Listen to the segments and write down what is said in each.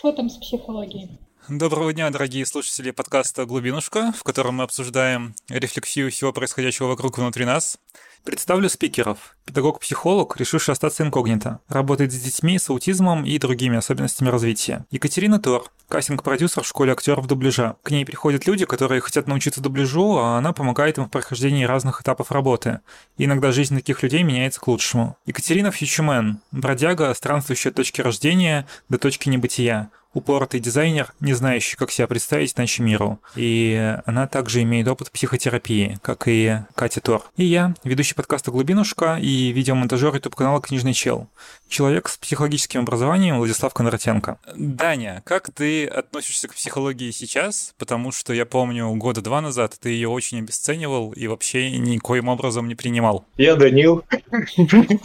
Что там с психологией? Доброго дня, дорогие слушатели подкаста «Глубинушка», в котором мы обсуждаем рефлексию всего происходящего вокруг внутри нас. Представлю спикеров. Педагог-психолог, решивший остаться инкогнито. Работает с детьми с аутизмом и другими особенностями развития. Екатерина Тор, кастинг-продюсер в школе актеров дубляжа. К ней приходят люди, которые хотят научиться дубляжу, а она помогает им в прохождении разных этапов работы. И иногда жизнь таких людей меняется к лучшему. Екатерина Фьючумен, бродяга, странствующая от точки рождения до точки небытия упоротый дизайнер, не знающий, как себя представить иначе миру. И она также имеет опыт психотерапии, как и Катя Тор. И я, ведущий подкаста «Глубинушка» и видеомонтажер YouTube-канала «Книжный чел». Человек с психологическим образованием Владислав Кондратенко. Даня, как ты относишься к психологии сейчас? Потому что я помню, года два назад ты ее очень обесценивал и вообще никоим образом не принимал. Я Данил.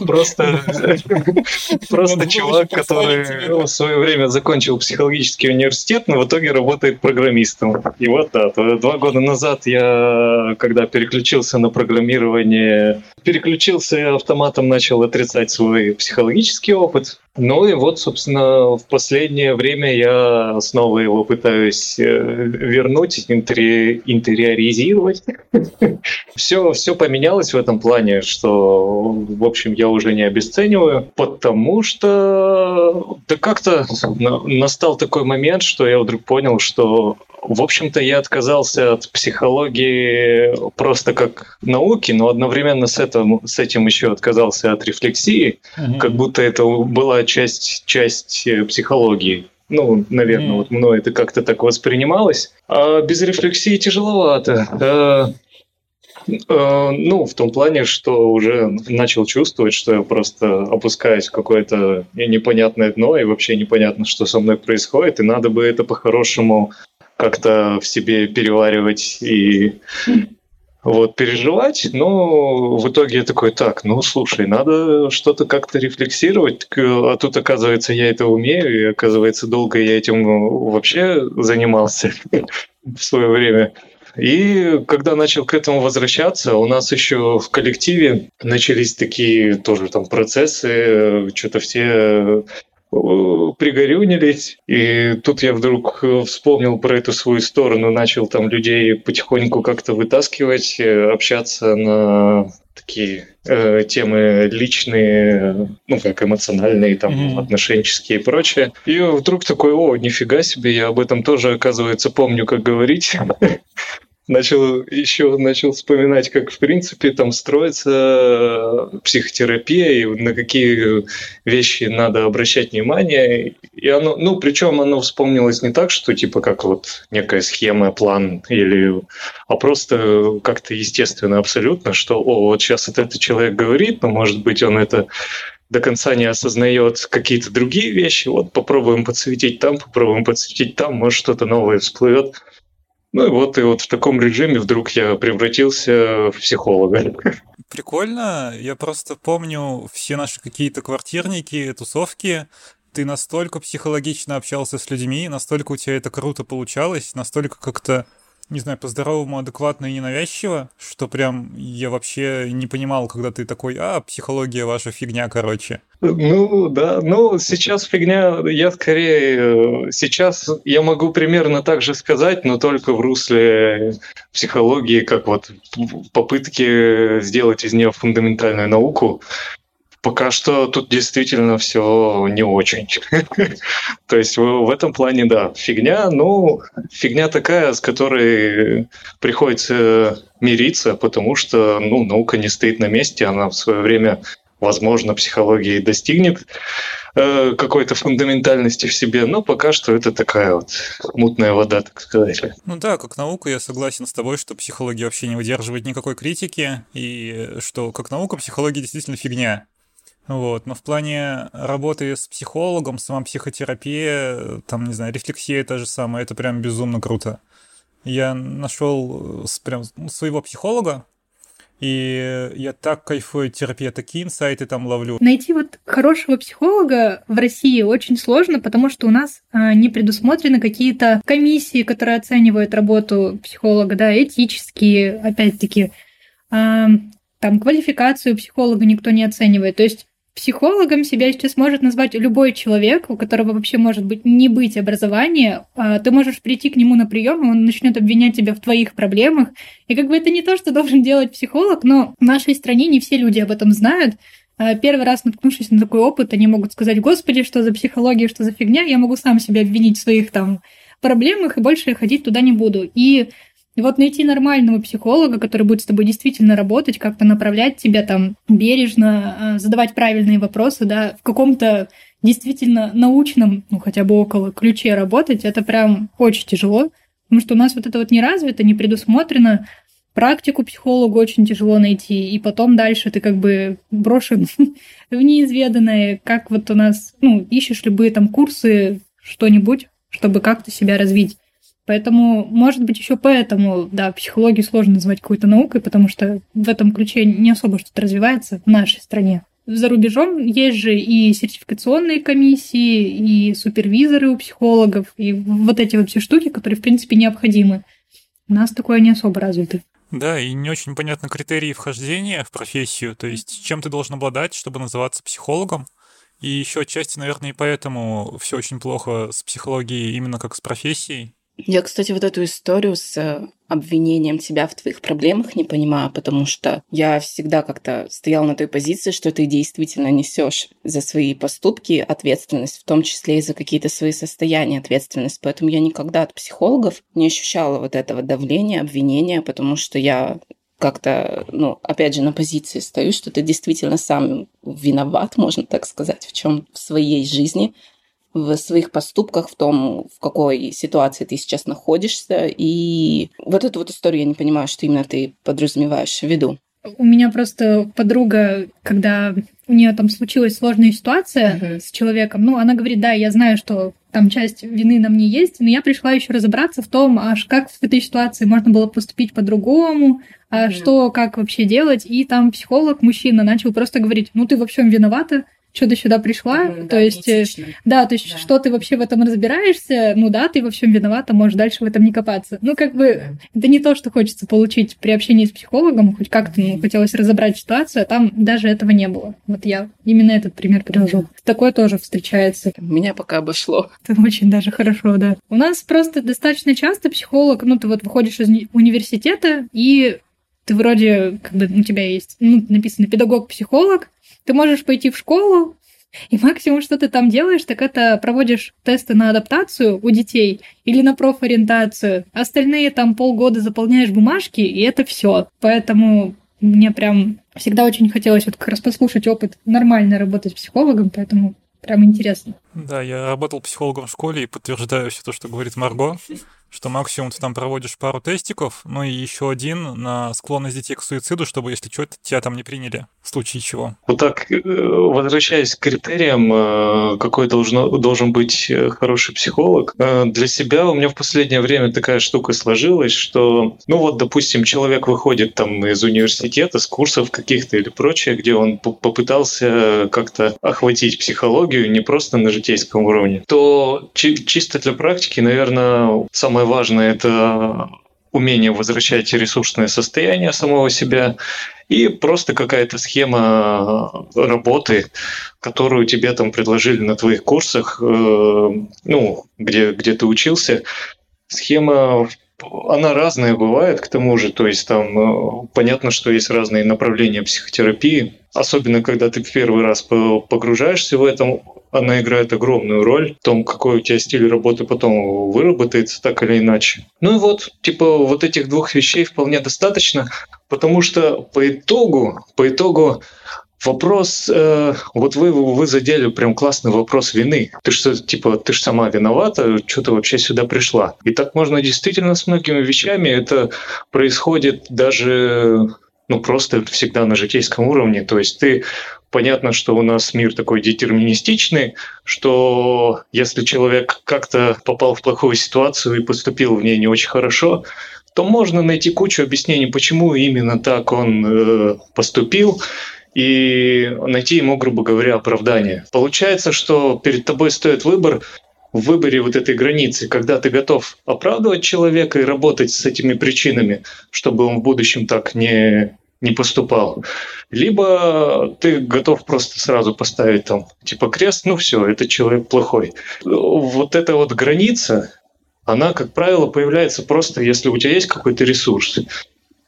Просто просто чувак, который в свое время закончил психологический университет, но в итоге работает программистом. И вот да, два года назад я, когда переключился на программирование, переключился и автоматом начал отрицать свой психологический опыт. Ну и вот, собственно, в последнее время я снова его пытаюсь э, вернуть, интери- интериоризировать. все, все поменялось в этом плане, что, в общем, я уже не обесцениваю, потому что да как-то настал такой момент, что я вдруг понял, что в общем-то, я отказался от психологии просто как науки, но одновременно с этим, с этим еще отказался от рефлексии, mm-hmm. как будто это была часть, часть э, психологии. Ну, наверное, mm. вот мной это как-то так воспринималось. А без рефлексии тяжеловато. А, а, ну, в том плане, что уже начал чувствовать, что я просто опускаюсь в какое-то непонятное дно, и вообще непонятно, что со мной происходит, и надо бы это по-хорошему как-то в себе переваривать и вот, переживать, но в итоге я такой, так, ну, слушай, надо что-то как-то рефлексировать, а тут, оказывается, я это умею, и, оказывается, долго я этим вообще занимался в свое время. И когда начал к этому возвращаться, у нас еще в коллективе начались такие тоже там процессы, что-то все пригорюнились. И тут я вдруг э, вспомнил про эту свою сторону, начал там людей потихоньку как-то вытаскивать, э, общаться на такие э, темы личные, ну, как эмоциональные, там, mm-hmm. отношенческие и прочее. И вдруг такой, о, нифига себе, я об этом тоже, оказывается, помню, как говорить начал еще начал вспоминать, как в принципе там строится психотерапия и на какие вещи надо обращать внимание. И оно, ну, причем оно вспомнилось не так, что типа как вот некая схема, план, или, а просто как-то естественно абсолютно, что, о, вот сейчас вот этот человек говорит, но может быть он это до конца не осознает какие-то другие вещи, вот попробуем подсветить там, попробуем подсветить там, может что-то новое всплывет. Ну и вот, и вот в таком режиме вдруг я превратился в психолога. Прикольно. Я просто помню все наши какие-то квартирники, тусовки. Ты настолько психологично общался с людьми, настолько у тебя это круто получалось, настолько как-то не знаю, по-здоровому, адекватно и ненавязчиво, что прям я вообще не понимал, когда ты такой, а, психология ваша фигня, короче. Ну, да, ну, сейчас фигня, я скорее, сейчас я могу примерно так же сказать, но только в русле психологии, как вот попытки сделать из нее фундаментальную науку, Пока что тут действительно все не очень. То есть в этом плане, да, фигня, ну, фигня такая, с которой приходится мириться, потому что, ну, наука не стоит на месте, она в свое время, возможно, психологии достигнет э, какой-то фундаментальности в себе, но пока что это такая вот мутная вода, так сказать. Ну да, как наука я согласен с тобой, что психология вообще не выдерживает никакой критики, и что как наука психология действительно фигня. Вот, но в плане работы с психологом, сама психотерапия, там, не знаю, рефлексия та же самая, это прям безумно круто. Я нашел э, прям своего психолога, и я так кайфую терапия, такие инсайты там ловлю. Найти вот хорошего психолога в России очень сложно, потому что у нас а, не предусмотрены какие-то комиссии, которые оценивают работу психолога, да, этические, опять-таки, там квалификацию психолога никто не оценивает. То есть Психологом себя сейчас может назвать любой человек, у которого вообще может быть не быть образования. А ты можешь прийти к нему на прием, и он начнет обвинять тебя в твоих проблемах. И как бы это не то, что должен делать психолог, но в нашей стране не все люди об этом знают. А первый раз наткнувшись на такой опыт, они могут сказать, господи, что за психология, что за фигня, я могу сам себя обвинить в своих там проблемах, и больше ходить туда не буду. И и вот найти нормального психолога, который будет с тобой действительно работать, как-то направлять тебя там бережно, а, задавать правильные вопросы, да, в каком-то действительно научном, ну хотя бы около ключе работать, это прям очень тяжело, потому что у нас вот это вот не развито, не предусмотрено, практику психологу очень тяжело найти, и потом дальше ты как бы брошен в неизведанное, как вот у нас, ну, ищешь любые там курсы, что-нибудь, чтобы как-то себя развить. Поэтому, может быть, еще поэтому, да, психологию сложно называть какой-то наукой, потому что в этом ключе не особо что-то развивается в нашей стране. За рубежом есть же и сертификационные комиссии, и супервизоры у психологов, и вот эти вот все штуки, которые, в принципе, необходимы. У нас такое не особо развито. Да, и не очень понятны критерии вхождения в профессию, то есть чем ты должен обладать, чтобы называться психологом. И еще отчасти, наверное, и поэтому все очень плохо с психологией именно как с профессией, я, кстати, вот эту историю с э, обвинением тебя в твоих проблемах не понимаю, потому что я всегда как-то стояла на той позиции, что ты действительно несешь за свои поступки ответственность, в том числе и за какие-то свои состояния ответственность. Поэтому я никогда от психологов не ощущала вот этого давления, обвинения, потому что я как-то, ну, опять же, на позиции стою, что ты действительно сам виноват, можно так сказать, в чем в своей жизни, в своих поступках, в том, в какой ситуации ты сейчас находишься. И вот эту вот историю я не понимаю, что именно ты подразумеваешь в виду. У меня просто подруга, когда у нее там случилась сложная ситуация uh-huh. с человеком, ну, она говорит, да, я знаю, что там часть вины на мне есть, но я пришла еще разобраться в том, аж как в этой ситуации можно было поступить по-другому, а uh-huh. что, как вообще делать. И там психолог, мужчина, начал просто говорить, ну, ты во всем виновата, что ты сюда пришла, mm, то да, есть, э, этично. да, то есть, да. что ты вообще в этом разбираешься, ну да, ты во всем виновата, можешь дальше в этом не копаться. Ну, как бы, это не то, что хочется получить при общении с психологом, хоть как-то ну, хотелось разобрать ситуацию, а там даже этого не было. Вот я именно этот пример привожу. Mm. Такое тоже встречается. Меня пока обошло. Это очень даже хорошо, да. У нас просто достаточно часто психолог, ну, ты вот выходишь из университета, и ты вроде, как бы у тебя есть, ну, написано педагог-психолог, ты можешь пойти в школу, и максимум, что ты там делаешь, так это проводишь тесты на адаптацию у детей или на профориентацию. Остальные там полгода заполняешь бумажки, и это все. Поэтому мне прям всегда очень хотелось вот как раз послушать опыт нормально работать психологом, поэтому прям интересно. Да, я работал психологом в школе и подтверждаю все то, что говорит Марго что максимум ты там проводишь пару тестиков, ну и еще один на склонность детей к суициду, чтобы, если что, тебя там не приняли, в случае чего. Вот так, э, возвращаясь к критериям, э, какой должно, должен быть э, хороший психолог, для себя у меня в последнее время такая штука сложилась, что, ну вот, допустим, человек выходит там из университета, с курсов каких-то или прочее, где он попытался как-то охватить психологию не просто на житейском уровне, то чисто для практики, наверное, самое важное – это умение возвращать ресурсное состояние самого себя и просто какая-то схема работы, которую тебе там предложили на твоих курсах, э, ну, где, где ты учился. Схема она разная бывает, к тому же, то есть там э, понятно, что есть разные направления психотерапии, особенно когда ты в первый раз погружаешься в этом, она играет огромную роль в том, какой у тебя стиль работы потом выработается, так или иначе. Ну и вот, типа, вот этих двух вещей вполне достаточно, потому что по итогу, по итогу Вопрос, э, вот вы, вы задели прям классный вопрос вины. Ты что, типа, ты же сама виновата, что ты вообще сюда пришла? И так можно действительно с многими вещами. Это происходит даже ну, просто всегда на житейском уровне. То есть ты понятно, что у нас мир такой детерминистичный, что если человек как-то попал в плохую ситуацию и поступил в ней не очень хорошо, то можно найти кучу объяснений, почему именно так он э, поступил, и найти ему, грубо говоря, оправдание. Получается, что перед тобой стоит выбор в выборе вот этой границы, когда ты готов оправдывать человека и работать с этими причинами, чтобы он в будущем так не не поступал. Либо ты готов просто сразу поставить там типа крест, ну все, это человек плохой. Вот эта вот граница, она, как правило, появляется просто, если у тебя есть какой-то ресурс.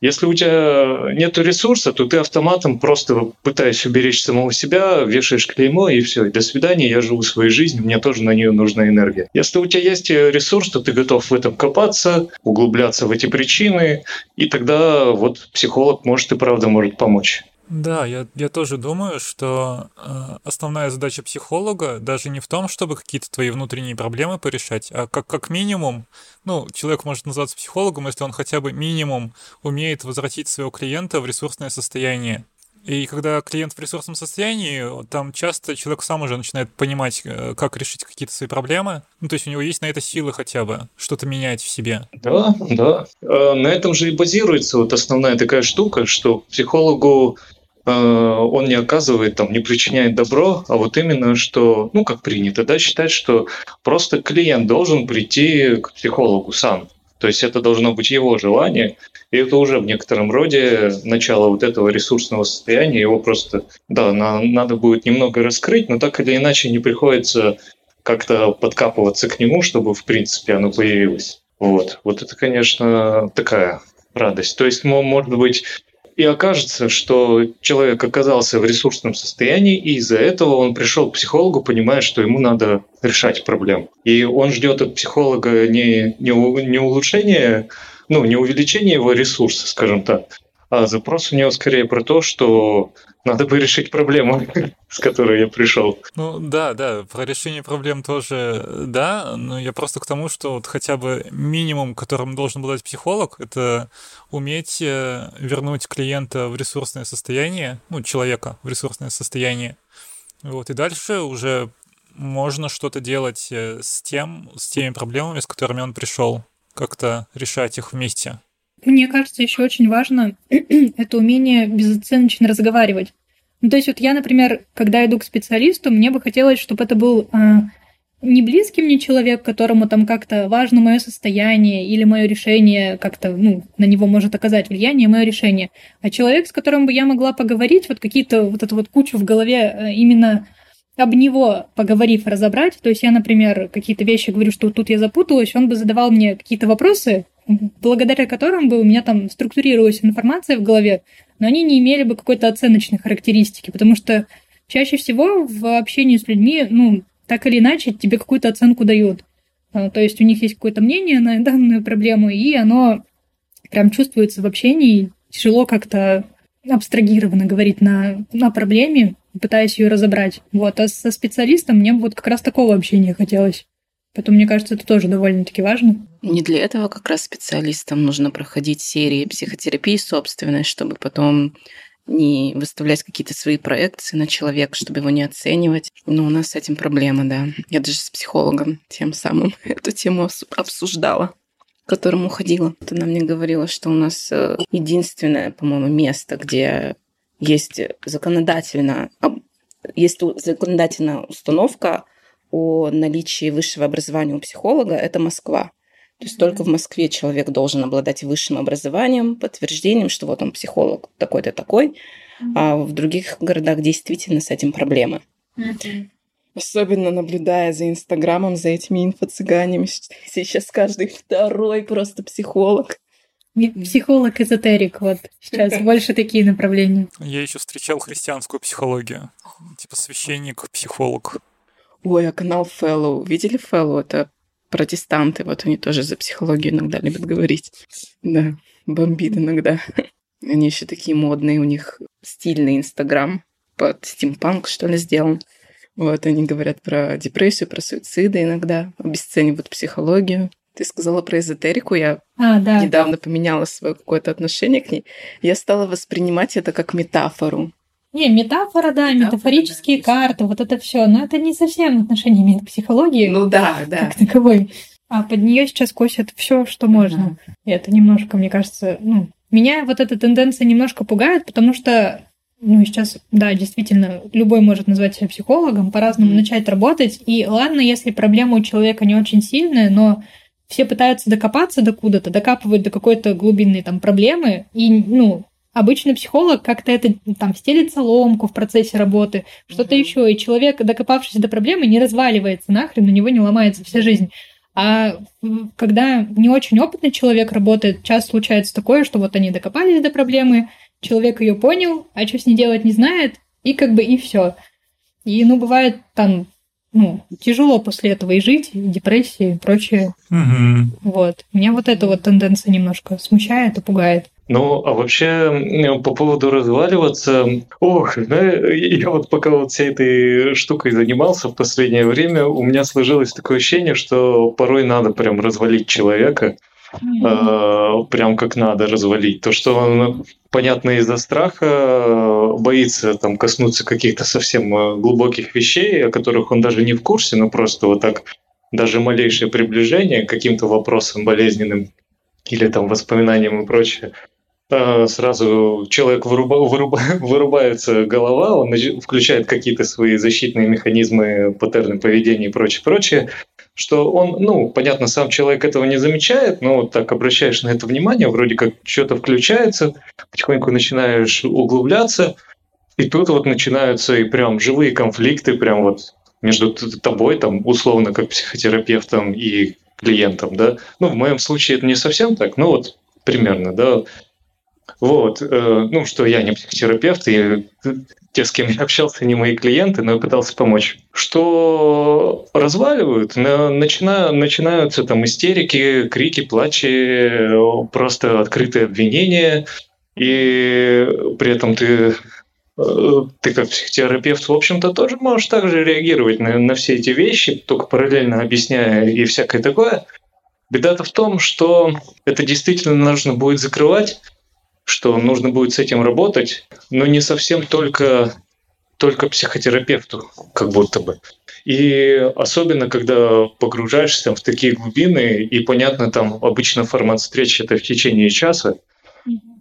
Если у тебя нет ресурса, то ты автоматом просто пытаешься уберечь самого себя, вешаешь клеймо и все. До свидания, я живу своей жизнью, мне тоже на нее нужна энергия. Если у тебя есть ресурс, то ты готов в этом копаться, углубляться в эти причины, и тогда вот психолог может и правда может помочь. Да, я, я тоже думаю, что э, основная задача психолога даже не в том, чтобы какие-то твои внутренние проблемы порешать, а как, как минимум, ну, человек может называться психологом, если он хотя бы минимум умеет возвратить своего клиента в ресурсное состояние. И когда клиент в ресурсном состоянии, там часто человек сам уже начинает понимать, э, как решить какие-то свои проблемы. Ну, то есть у него есть на это силы хотя бы что-то менять в себе. Да, да. Э, на этом же и базируется вот основная такая штука, что психологу он не оказывает, там, не причиняет добро, а вот именно, что, ну, как принято, да, считать, что просто клиент должен прийти к психологу сам. То есть это должно быть его желание, и это уже в некотором роде начало вот этого ресурсного состояния, его просто, да, на, надо будет немного раскрыть, но так или иначе не приходится как-то подкапываться к нему, чтобы, в принципе, оно появилось. Вот, вот это, конечно, такая радость. То есть, может быть, и окажется, что человек оказался в ресурсном состоянии, и из-за этого он пришел к психологу, понимая, что ему надо решать проблему. И он ждет от психолога не, не, не улучшения, ну, не увеличения его ресурса, скажем так, а запрос у него скорее про то, что надо бы решить проблему, с которой я пришел. Ну да, да, про решение проблем тоже да, но я просто к тому, что вот хотя бы минимум, которым должен был дать психолог, это уметь э, вернуть клиента в ресурсное состояние, ну, человека в ресурсное состояние. Вот, и дальше уже можно что-то делать э, с тем, с теми проблемами, с которыми он пришел, как-то решать их вместе. Мне кажется, еще очень важно это умение безоценочно разговаривать. Ну, то есть вот я, например, когда иду к специалисту, мне бы хотелось, чтобы это был а, не близкий мне человек, которому там как-то важно мое состояние или мое решение как-то, ну, на него может оказать влияние мое решение, а человек, с которым бы я могла поговорить, вот какие-то вот эту вот кучу в голове э, именно об него поговорив, разобрать. То есть я, например, какие-то вещи говорю, что тут я запуталась, он бы задавал мне какие-то вопросы, благодаря которым бы у меня там структурировалась информация в голове, но они не имели бы какой-то оценочной характеристики, потому что чаще всего в общении с людьми, ну, так или иначе, тебе какую-то оценку дают. А, то есть у них есть какое-то мнение на данную проблему, и оно прям чувствуется в общении, тяжело как-то абстрагированно говорить на, на проблеме, пытаясь ее разобрать. Вот. А со специалистом мне вот как раз такого общения хотелось. Поэтому, мне кажется, это тоже довольно-таки важно. Не для этого как раз специалистам нужно проходить серии психотерапии собственной, чтобы потом не выставлять какие-то свои проекции на человека, чтобы его не оценивать. Но у нас с этим проблема, да. Я даже с психологом тем самым эту тему обсуждала к которому ходила. Она мне говорила, что у нас э, единственное, по-моему, место, где есть законодательно, есть законодательная установка о наличии высшего образования у психолога, это Москва. То есть только в Москве человек должен обладать высшим образованием, подтверждением, что вот он психолог такой-то такой, а в других городах действительно с этим проблемы. Особенно наблюдая за Инстаграмом, за этими инфо-цыганями. Сейчас каждый второй просто психолог. Психолог-эзотерик, вот сейчас больше такие направления. Я еще встречал христианскую психологию. Типа священник, психолог. Ой, а канал Fellow. Видели Fellow? Это протестанты, вот они тоже за психологию иногда любят говорить. Да, бомбит иногда. Они еще такие модные, у них стильный Инстаграм под стимпанк, что ли, сделан. Вот, они говорят про депрессию, про суициды иногда, обесценивают психологию. Ты сказала про эзотерику, я а, да, недавно да. поменяла свое какое-то отношение к ней. Я стала воспринимать это как метафору. Не, метафора, да, метафора, метафорические да, карты, вот это все, но это не совсем отношение имеет к психологии. Ну да, да. Как таковой. А под нее сейчас косят все, что можно. Да. И это немножко, мне кажется, ну, меня вот эта тенденция немножко пугает, потому что ну, сейчас, да, действительно, любой может назвать себя психологом, по-разному mm-hmm. начать работать. И ладно, если проблема у человека не очень сильная, но все пытаются докопаться до куда-то, докапывают до какой-то глубинной там проблемы, и, ну, Обычно психолог как-то это там стелит соломку в процессе работы, что-то mm-hmm. еще, и человек, докопавшись до проблемы, не разваливается нахрен, на него не ломается вся жизнь. А когда не очень опытный человек работает, часто случается такое, что вот они докопались до проблемы, человек ее понял, а что с ней делать не знает, и как бы и все. И, ну, бывает там, ну, тяжело после этого и жить, и депрессия и прочее. Угу. Вот. Меня вот эта вот тенденция немножко смущает и пугает. Ну, а вообще, по поводу разваливаться, ох, да, я вот пока вот всей этой штукой занимался в последнее время, у меня сложилось такое ощущение, что порой надо прям развалить человека, mm-hmm. э, прям как надо развалить. То, что он, понятно, из-за страха боится там коснуться каких-то совсем э, глубоких вещей, о которых он даже не в курсе, но просто вот так даже малейшее приближение к каким-то вопросам болезненным или там воспоминаниям и прочее, сразу человек выруба, выруба, вырубается голова, он включает какие-то свои защитные механизмы, паттерны поведения и прочее, прочее, что он, ну, понятно, сам человек этого не замечает, но вот так обращаешь на это внимание, вроде как что-то включается, потихоньку начинаешь углубляться, и тут вот начинаются и прям живые конфликты, прям вот между тобой, там, условно, как психотерапевтом и клиентом, да. Ну, в моем случае это не совсем так, но вот примерно, да. Вот, э, ну, что я не психотерапевт, и те, с кем я общался, не мои клиенты, но я пытался помочь. Что разваливают, начина, начинаются там истерики, крики, плачи, просто открытые обвинения, и при этом ты э, ты как психотерапевт, в общем-то, тоже можешь также реагировать на, на все эти вещи, только параллельно объясняя и всякое такое. Беда-то в том, что это действительно нужно будет закрывать, что нужно будет с этим работать, но не совсем только, только психотерапевту, как будто бы. И особенно, когда погружаешься в такие глубины, и понятно, там обычно формат встречи это в течение часа,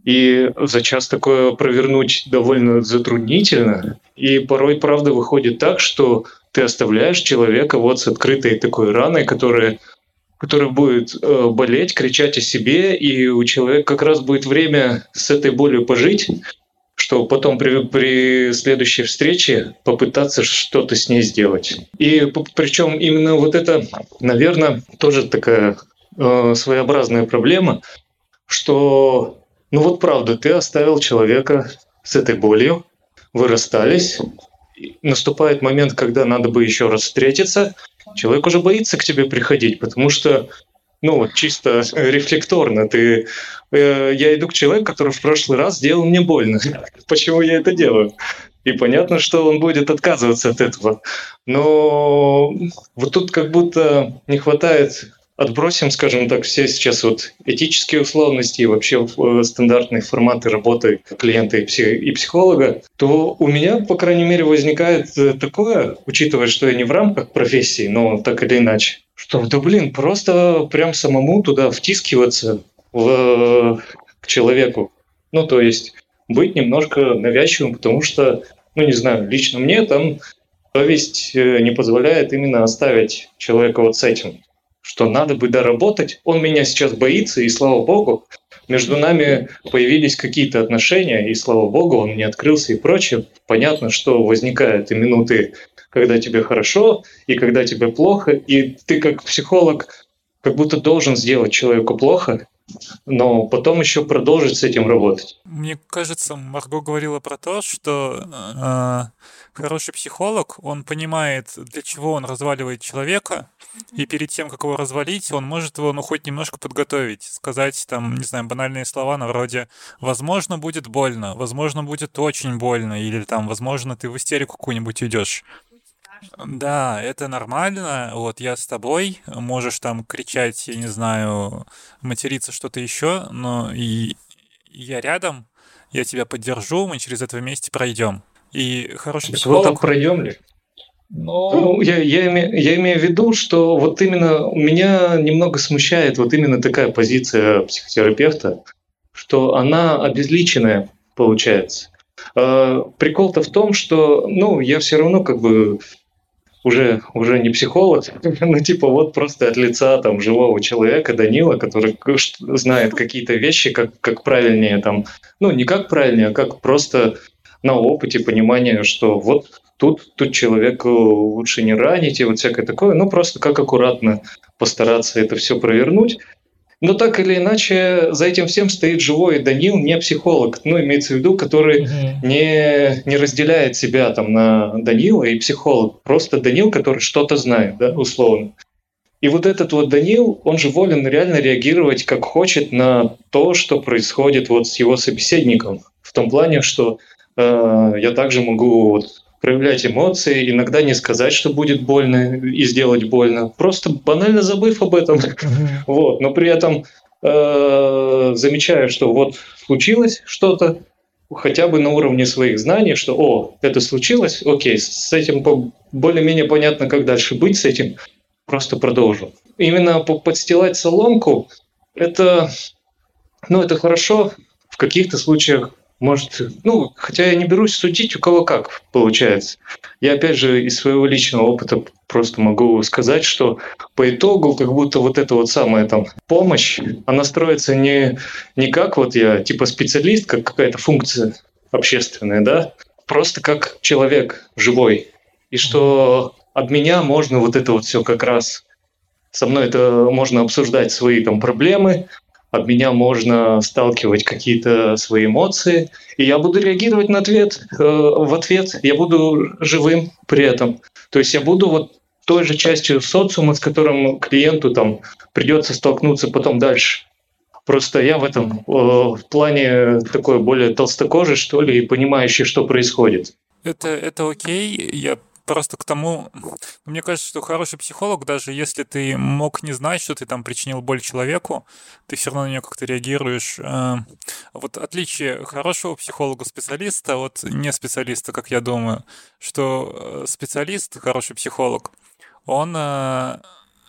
и за час такое провернуть довольно затруднительно. И порой, правда, выходит так, что ты оставляешь человека вот с открытой такой раной, которая который будет э, болеть, кричать о себе, и у человека как раз будет время с этой болью пожить, что потом при, при следующей встрече попытаться что-то с ней сделать. И причем именно вот это, наверное, тоже такая э, своеобразная проблема, что, ну вот правда, ты оставил человека с этой болью, вы расстались, наступает момент, когда надо бы еще раз встретиться, человек уже боится к тебе приходить, потому что ну, вот чисто рефлекторно. Ты, э, я иду к человеку, который в прошлый раз сделал мне больно. Почему я это делаю? И понятно, что он будет отказываться от этого. Но вот тут как будто не хватает отбросим, скажем так, все сейчас вот этические условности и вообще э, стандартные форматы работы клиента и, психолога, то у меня, по крайней мере, возникает э, такое, учитывая, что я не в рамках профессии, но так или иначе, что, да блин, просто прям самому туда втискиваться в, к человеку. Ну, то есть быть немножко навязчивым, потому что, ну, не знаю, лично мне там совесть э, не позволяет именно оставить человека вот с этим что надо бы доработать. Он меня сейчас боится, и слава богу, между нами появились какие-то отношения, и слава богу, он мне открылся и прочее. Понятно, что возникают и минуты, когда тебе хорошо, и когда тебе плохо, и ты как психолог как будто должен сделать человеку плохо, но потом еще продолжить с этим работать. Мне кажется, Марго говорила про то, что э, хороший психолог, он понимает, для чего он разваливает человека, и перед тем, как его развалить, он может его, ну, хоть немножко подготовить, сказать там, не знаю, банальные слова на вроде «возможно, будет больно», «возможно, будет очень больно», или там «возможно, ты в истерику какую-нибудь уйдешь». Да, это нормально. Вот я с тобой. Можешь там кричать, я не знаю, материться, что-то еще, но и я рядом, я тебя поддержу, мы через это вместе пройдем. И хороший психолог... Вот так пройдем ли? Но... Ну, я, я, име, я имею в виду, что вот именно меня немного смущает вот именно такая позиция психотерапевта, что она обезличенная получается. А, прикол-то в том, что ну, я все равно как бы уже, уже не психолог, ну, типа, вот просто от лица там живого человека, Данила, который знает какие-то вещи, как, как правильнее там, ну, не как правильнее, а как просто на опыте понимания, что вот тут, тут человеку лучше не ранить и вот всякое такое, ну, просто как аккуратно постараться это все провернуть. Но так или иначе, за этим всем стоит живой Данил, не психолог, ну, имеется в виду, который угу. не, не разделяет себя там на Данила и психолог. Просто Данил, который что-то знает, да, условно. И вот этот вот Данил, он же волен реально реагировать как хочет на то, что происходит вот с его собеседником. В том плане, что я также могу вот проявлять эмоции, иногда не сказать, что будет больно и сделать больно, просто банально забыв об этом. Вот, но при этом э, замечаю, что вот случилось что-то, хотя бы на уровне своих знаний, что о, это случилось, окей, с этим более-менее понятно, как дальше быть с этим, просто продолжу. Именно подстилать соломку, это, ну, это хорошо, в каких-то случаях может, ну, хотя я не берусь судить, у кого как получается. Я, опять же, из своего личного опыта просто могу сказать, что по итогу как будто вот эта вот самая там помощь, она строится не, не как вот я, типа специалист, как какая-то функция общественная, да, просто как человек живой. И что от меня можно вот это вот все как раз со мной это можно обсуждать свои там проблемы, от меня можно сталкивать какие-то свои эмоции, и я буду реагировать на ответ, э, в ответ, я буду живым при этом. То есть я буду вот той же частью социума, с которым клиенту там придется столкнуться потом дальше. Просто я в этом э, в плане такой более толстокожий, что ли, и понимающий, что происходит. Это, это окей. Я просто к тому, мне кажется, что хороший психолог, даже если ты мог не знать, что ты там причинил боль человеку, ты все равно на нее как-то реагируешь. Э, вот отличие хорошего психолога-специалиста от не специалиста, как я думаю, что э, специалист, хороший психолог, он э,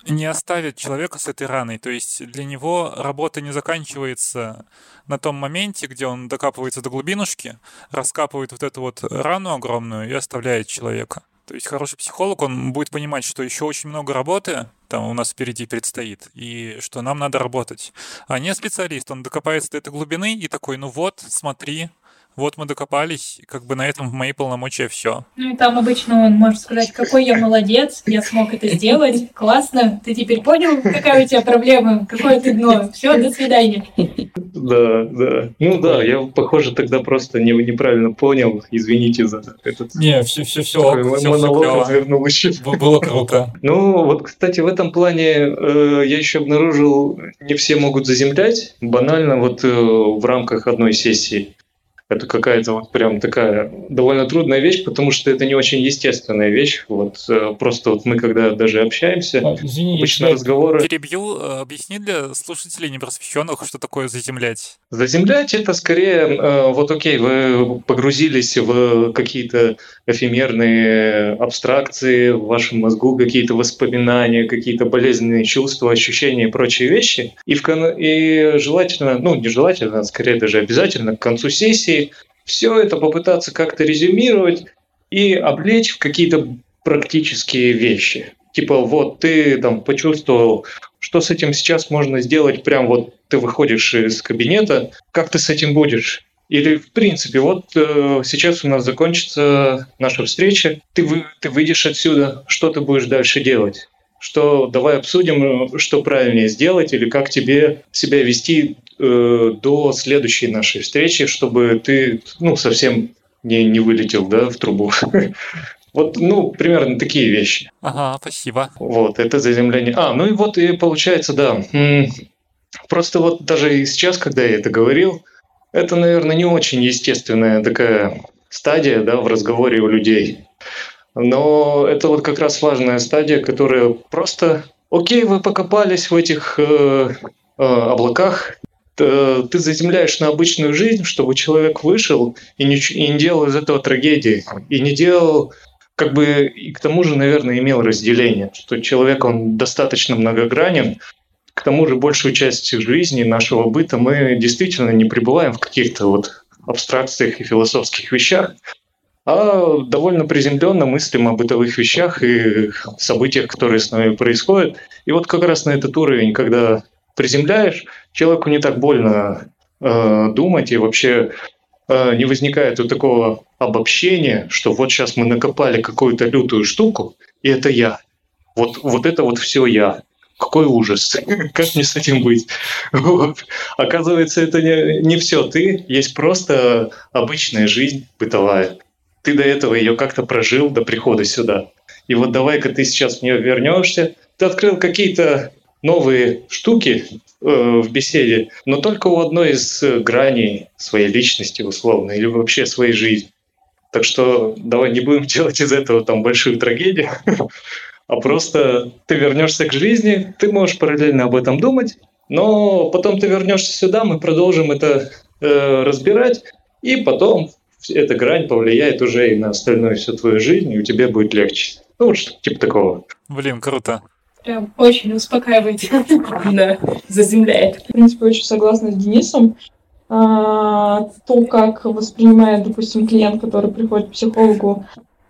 не оставит человека с этой раной. То есть для него работа не заканчивается на том моменте, где он докапывается до глубинушки, раскапывает вот эту вот рану огромную и оставляет человека. То есть хороший психолог, он будет понимать, что еще очень много работы там у нас впереди предстоит, и что нам надо работать. А не специалист, он докопается до этой глубины и такой, ну вот, смотри, вот мы докопались, как бы на этом в мои полномочия все. Ну и там обычно он может сказать, какой я молодец, я смог это сделать, классно, ты теперь понял, какая у тебя проблема, какое ты дно, все, до свидания. Да, да. Ну да, я, похоже, тогда просто не, неправильно понял, извините за этот... Не, все, все, все, все монолог развернул еще. Было круто. Ну вот, кстати, в этом плане э, я еще обнаружил, не все могут заземлять, банально вот э, в рамках одной сессии это какая-то вот прям такая довольно трудная вещь, потому что это не очень естественная вещь. Вот э, просто вот мы когда даже общаемся, а, извини, обычно разговоры... Перебью, э, объясни для слушателей непросвещенных, что такое заземлять. Заземлять это скорее, э, вот окей, вы погрузились в какие-то эфемерные абстракции в вашем мозгу, какие-то воспоминания, какие-то болезненные чувства, ощущения и прочие вещи. И, в, и желательно, ну не желательно, а скорее даже обязательно к концу сессии все это попытаться как-то резюмировать и облечь в какие-то практические вещи. Типа вот ты там почувствовал, что с этим сейчас можно сделать, прям вот ты выходишь из кабинета, как ты с этим будешь? Или, в принципе, вот э, сейчас у нас закончится наша встреча, ты, вы, ты выйдешь отсюда, что ты будешь дальше делать? Что давай обсудим, что правильнее сделать или как тебе себя вести э, до следующей нашей встречи, чтобы ты ну, совсем не, не вылетел да, в трубу. Вот, ну, примерно такие вещи. Ага, спасибо. Вот, это заземление. А, ну и вот и получается, да. Просто вот даже сейчас, когда я это говорил, это, наверное, не очень естественная такая стадия, да, в разговоре у людей. Но это вот как раз важная стадия, которая просто, окей, вы покопались в этих э, э, облаках, ты заземляешь на обычную жизнь, чтобы человек вышел и не, и не делал из этого трагедии, и не делал как бы и к тому же, наверное, имел разделение, что человек, он достаточно многогранен, к тому же большую часть жизни нашего быта мы действительно не пребываем в каких-то вот абстракциях и философских вещах, а довольно приземленно мыслим о бытовых вещах и событиях, которые с нами происходят. И вот как раз на этот уровень, когда приземляешь, человеку не так больно э, думать, и вообще э, не возникает вот такого обобщения, что вот сейчас мы накопали какую-то лютую штуку, и это я. Вот, вот это вот все я. Какой ужас. Как мне с этим быть? Оказывается, это не, не все ты, есть просто обычная жизнь бытовая ты до этого ее как-то прожил до прихода сюда. И вот давай-ка ты сейчас в нее вернешься. Ты открыл какие-то новые штуки э, в беседе, но только у одной из граней своей личности, условно, или вообще своей жизни. Так что давай не будем делать из этого там большую трагедию, а просто ты вернешься к жизни, ты можешь параллельно об этом думать, но потом ты вернешься сюда, мы продолжим это э, разбирать, и потом эта грань повлияет уже и на остальную всю твою жизнь, и у тебя будет легче. Ну, вот что типа такого. Блин, круто. Прям очень успокаивает. Да, заземляет. В принципе, очень согласна с Денисом. А, то, как воспринимает, допустим, клиент, который приходит к психологу,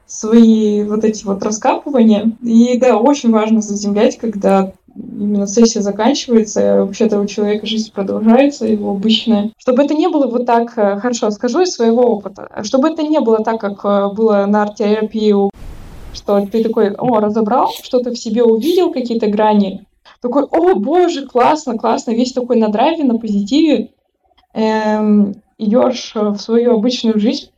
свои вот эти вот раскапывания. И да, очень важно заземлять, когда именно сессия заканчивается, вообще-то у человека жизнь продолжается, его обычная. Чтобы это не было вот так, э, хорошо, скажу из своего опыта, чтобы это не было так, как э, было на арт-терапии, что ты такой, о, разобрал, что-то в себе увидел, какие-то грани, такой, о, боже, классно, классно, весь такой на драйве, на позитиве, эм, идешь в свою обычную жизнь,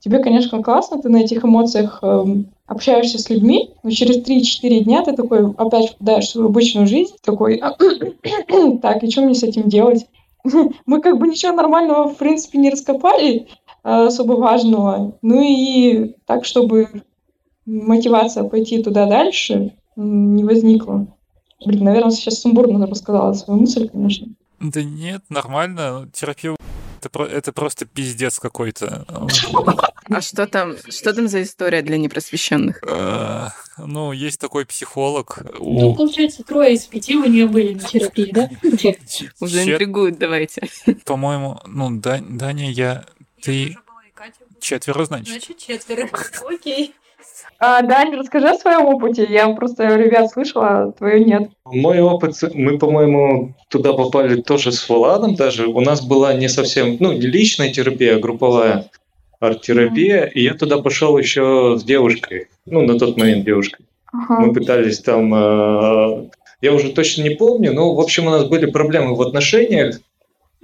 тебе, конечно, классно, ты на этих эмоциях эм, общаешься с людьми, но через 3-4 дня ты такой опять впадаешь в свою обычную жизнь, такой, так, и что мне с этим делать? Мы как бы ничего нормального, в принципе, не раскопали, а, особо важного. Ну и так, чтобы мотивация пойти туда дальше не возникла. Блин, наверное, сейчас сумбурно рассказала свою мысль, конечно. Да нет, нормально. Терапия это, это просто пиздец какой-то. А что там, что там за история для непросвещенных? Э, ну, есть такой психолог. Ну, получается, трое из пяти у нее были на терапии, да? Уже интригуют, давайте. По-моему, ну, Даня, я... Ты... Четверо, значит? Значит, четверо. Окей. А, Дань, расскажи о своем опыте. Я просто ребят слышала, а твою нет. Мой опыт, мы, по-моему, туда попали тоже с Владом даже. У нас была не совсем, ну, не личная терапия, а групповая арт-терапия. Mm-hmm. И я туда пошел еще с девушкой. Ну, на тот момент девушкой. Uh-huh. Мы пытались там... Э, я уже точно не помню, но, в общем, у нас были проблемы в отношениях.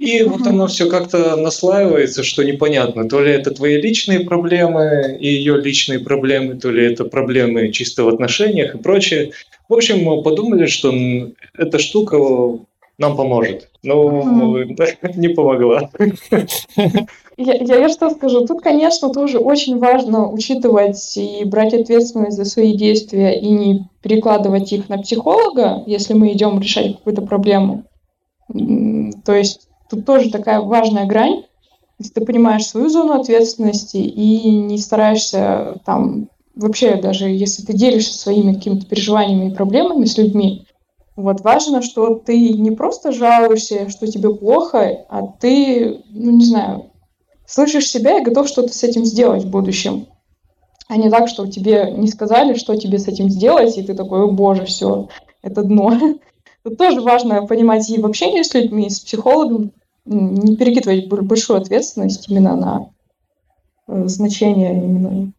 И вот оно все как-то наслаивается, что непонятно, то ли это твои личные проблемы и ее личные проблемы, то ли это проблемы чисто в отношениях и прочее. В общем, мы подумали, что эта штука нам поможет. Но mm-hmm. не помогла. Я, я, я что скажу? Тут, конечно, тоже очень важно учитывать и брать ответственность за свои действия и не перекладывать их на психолога, если мы идем решать какую-то проблему. То есть Тут тоже такая важная грань, если ты понимаешь свою зону ответственности и не стараешься там вообще даже если ты делишься своими какими-то переживаниями и проблемами с людьми, вот важно, что ты не просто жалуешься, что тебе плохо, а ты, ну не знаю, слышишь себя и готов что-то с этим сделать в будущем. А не так, что тебе не сказали, что тебе с этим сделать, и ты такой, о боже, все, это дно. Тут тоже важно понимать и в общении с людьми, и с психологом, не перекидывать большую ответственность именно на э, значение именно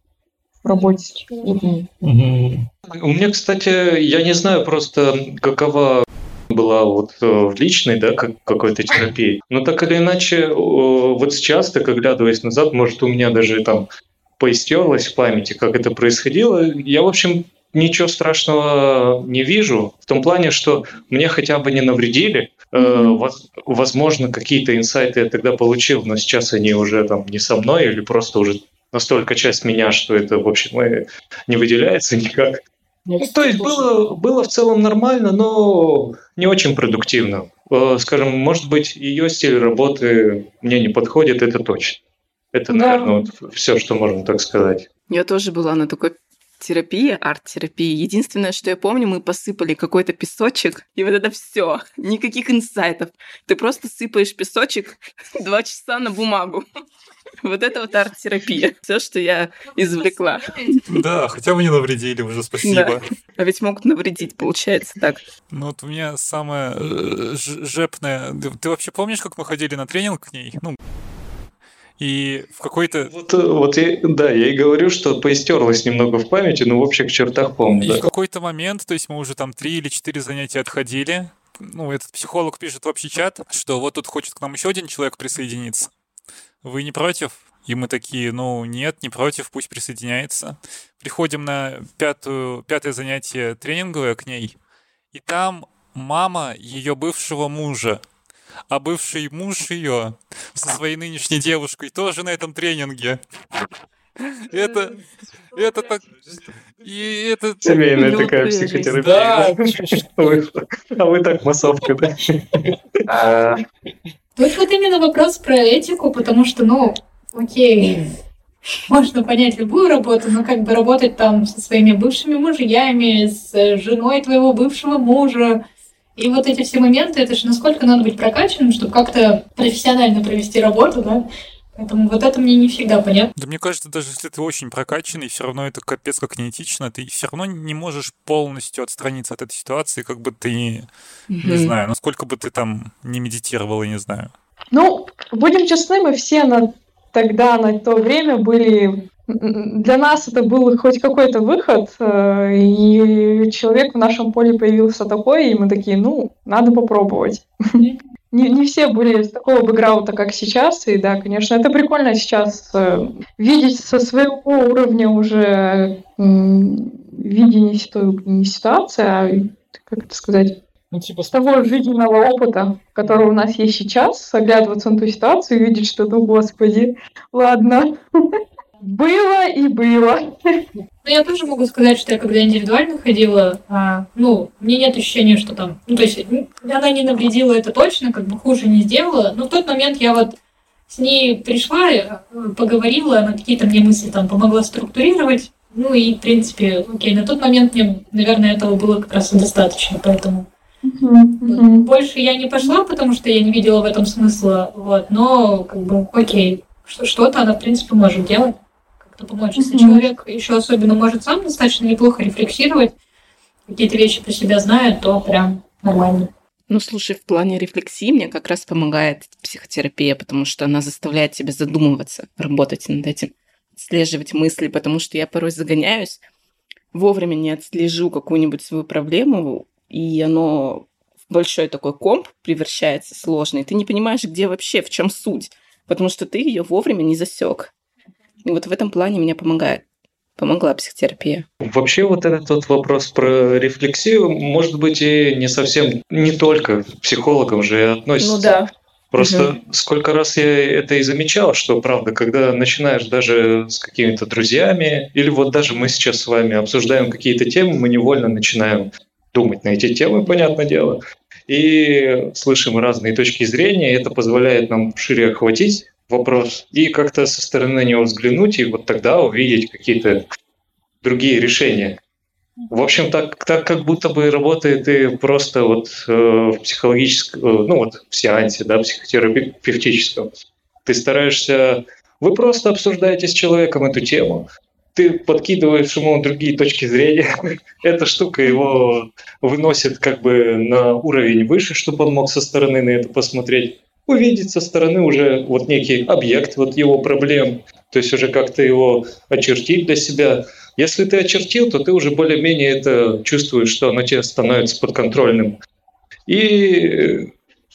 в работе. У меня, кстати, я не знаю просто, какова была вот э, в личной, да, как, какой-то терапии. Но так или иначе, вот сейчас, так оглядываясь назад, может, у меня даже там поистерлось в памяти, как это происходило. Я, в общем, ничего страшного не вижу. В том плане, что мне хотя бы не навредили. Mm-hmm. Возможно, какие-то инсайты я тогда получил, но сейчас они уже там не со мной или просто уже настолько часть меня, что это, в общем, э, не выделяется никак. Ну, то есть было, было в целом нормально, но не очень продуктивно. Э, скажем, может быть, ее стиль работы мне не подходит, это точно. Это, да. наверное, вот все, что можно так сказать. Я тоже была на такой терапия, арт-терапия. Единственное, что я помню, мы посыпали какой-то песочек, и вот это все. Никаких инсайтов. Ты просто сыпаешь песочек два часа на бумагу. Вот это вот арт-терапия. Все, что я извлекла. Да, хотя бы не навредили уже, спасибо. Да. А ведь могут навредить, получается так. Ну вот у меня самое э, жепное... Ты вообще помнишь, как мы ходили на тренинг к ней? Ну, и в какой-то... Вот, вот я, да, я и говорю, что поистерлось немного в памяти, но в общих чертах помню. И да. в какой-то момент, то есть мы уже там три или четыре занятия отходили, ну, этот психолог пишет в общий чат, что вот тут хочет к нам еще один человек присоединиться. Вы не против? И мы такие, ну, нет, не против, пусть присоединяется. Приходим на пятую, пятое занятие тренинговое к ней, и там мама ее бывшего мужа а бывший муж ее со своей нынешней девушкой тоже на этом тренинге. Это, это так... И это... Семейная такая психотерапия. Да. А вы так массовка, да? А. Тут вот именно вопрос про этику, потому что, ну, окей, можно понять любую работу, но как бы работать там со своими бывшими мужьями, с женой твоего бывшего мужа, и вот эти все моменты, это же насколько надо быть прокачанным, чтобы как-то профессионально провести работу, да? Поэтому вот это мне не всегда понятно. Да мне кажется, даже если ты очень прокачанный, все равно это капец как неэтично, ты все равно не можешь полностью отстраниться от этой ситуации, как бы ты, mm-hmm. не знаю, насколько бы ты там не медитировал, я не знаю. Ну, будем честны, мы все на тогда, на то время были для нас это был хоть какой-то выход, э, и человек в нашем поле появился такой, и мы такие, ну, надо попробовать. Не, не все были с такого бэкграунда, как сейчас, и да, конечно, это прикольно сейчас э, видеть со своего уровня уже видение не ситуации, а, как это сказать, ну, типа, с того жизненного опыта, который у нас есть сейчас, оглядываться на ту ситуацию и видеть, что, ну, господи, ладно, было и было. Ну, я тоже могу сказать, что я когда индивидуально ходила, а, ну, мне нет ощущения, что там... Ну, то есть она не навредила, это точно, как бы хуже не сделала. Но в тот момент я вот с ней пришла, э, поговорила, она какие-то мне мысли там помогла структурировать. Ну и, в принципе, окей, на тот момент мне, наверное, этого было как раз и достаточно, поэтому... Uh-huh, Больше я не пошла, потому что я не видела в этом смысла, вот, но, как бы, окей, что-то она, в принципе, может делать как-то помочь. Если человек еще особенно может сам достаточно неплохо рефлексировать, какие-то вещи про себя знает, то прям нормально. Ну, слушай, в плане рефлексии мне как раз помогает психотерапия, потому что она заставляет тебя задумываться, работать над этим, отслеживать мысли, потому что я порой загоняюсь, вовремя не отслежу какую-нибудь свою проблему, и оно в большой такой комп превращается сложный. Ты не понимаешь, где вообще, в чем суть, потому что ты ее вовремя не засек. И вот в этом плане мне помогает помогла психотерапия? Вообще вот этот вот вопрос про рефлексию, может быть, и не совсем, не только психологам же относится. Ну да. Просто угу. сколько раз я это и замечал, что правда, когда начинаешь даже с какими-то друзьями, или вот даже мы сейчас с вами обсуждаем какие-то темы, мы невольно начинаем думать на эти темы, понятное дело, и слышим разные точки зрения, и это позволяет нам шире охватить вопрос и как-то со стороны на него взглянуть, и вот тогда увидеть какие-то другие решения. В общем, так, так как будто бы работает и просто вот э, в психологическом, э, ну вот в сеансе, да, психотерапевтическом. Ты стараешься, вы просто обсуждаете с человеком эту тему, ты подкидываешь ему другие точки зрения, эта штука его выносит как бы на уровень выше, чтобы он мог со стороны на это посмотреть увидеть со стороны уже вот некий объект вот его проблем, то есть уже как-то его очертить для себя. Если ты очертил, то ты уже более-менее это чувствуешь, что оно тебе становится подконтрольным. И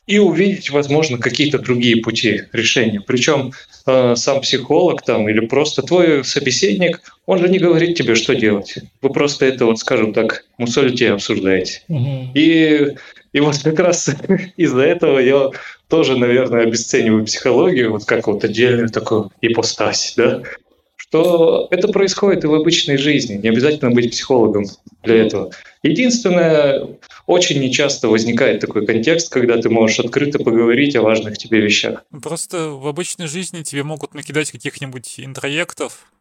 и увидеть, возможно, какие-то другие пути решения. Причем э, сам психолог там или просто твой собеседник, он же не говорит тебе, что делать. Вы просто это, вот, скажем так, мусолите обсуждаете. Угу. И, и вот как раз из-за этого я тоже, наверное, обесцениваю психологию, вот как вот отдельную такую ипостась, да, что это происходит и в обычной жизни, не обязательно быть психологом для этого. Единственное, очень нечасто возникает такой контекст, когда ты можешь открыто поговорить о важных тебе вещах. Просто в обычной жизни тебе могут накидать каких-нибудь интроектов,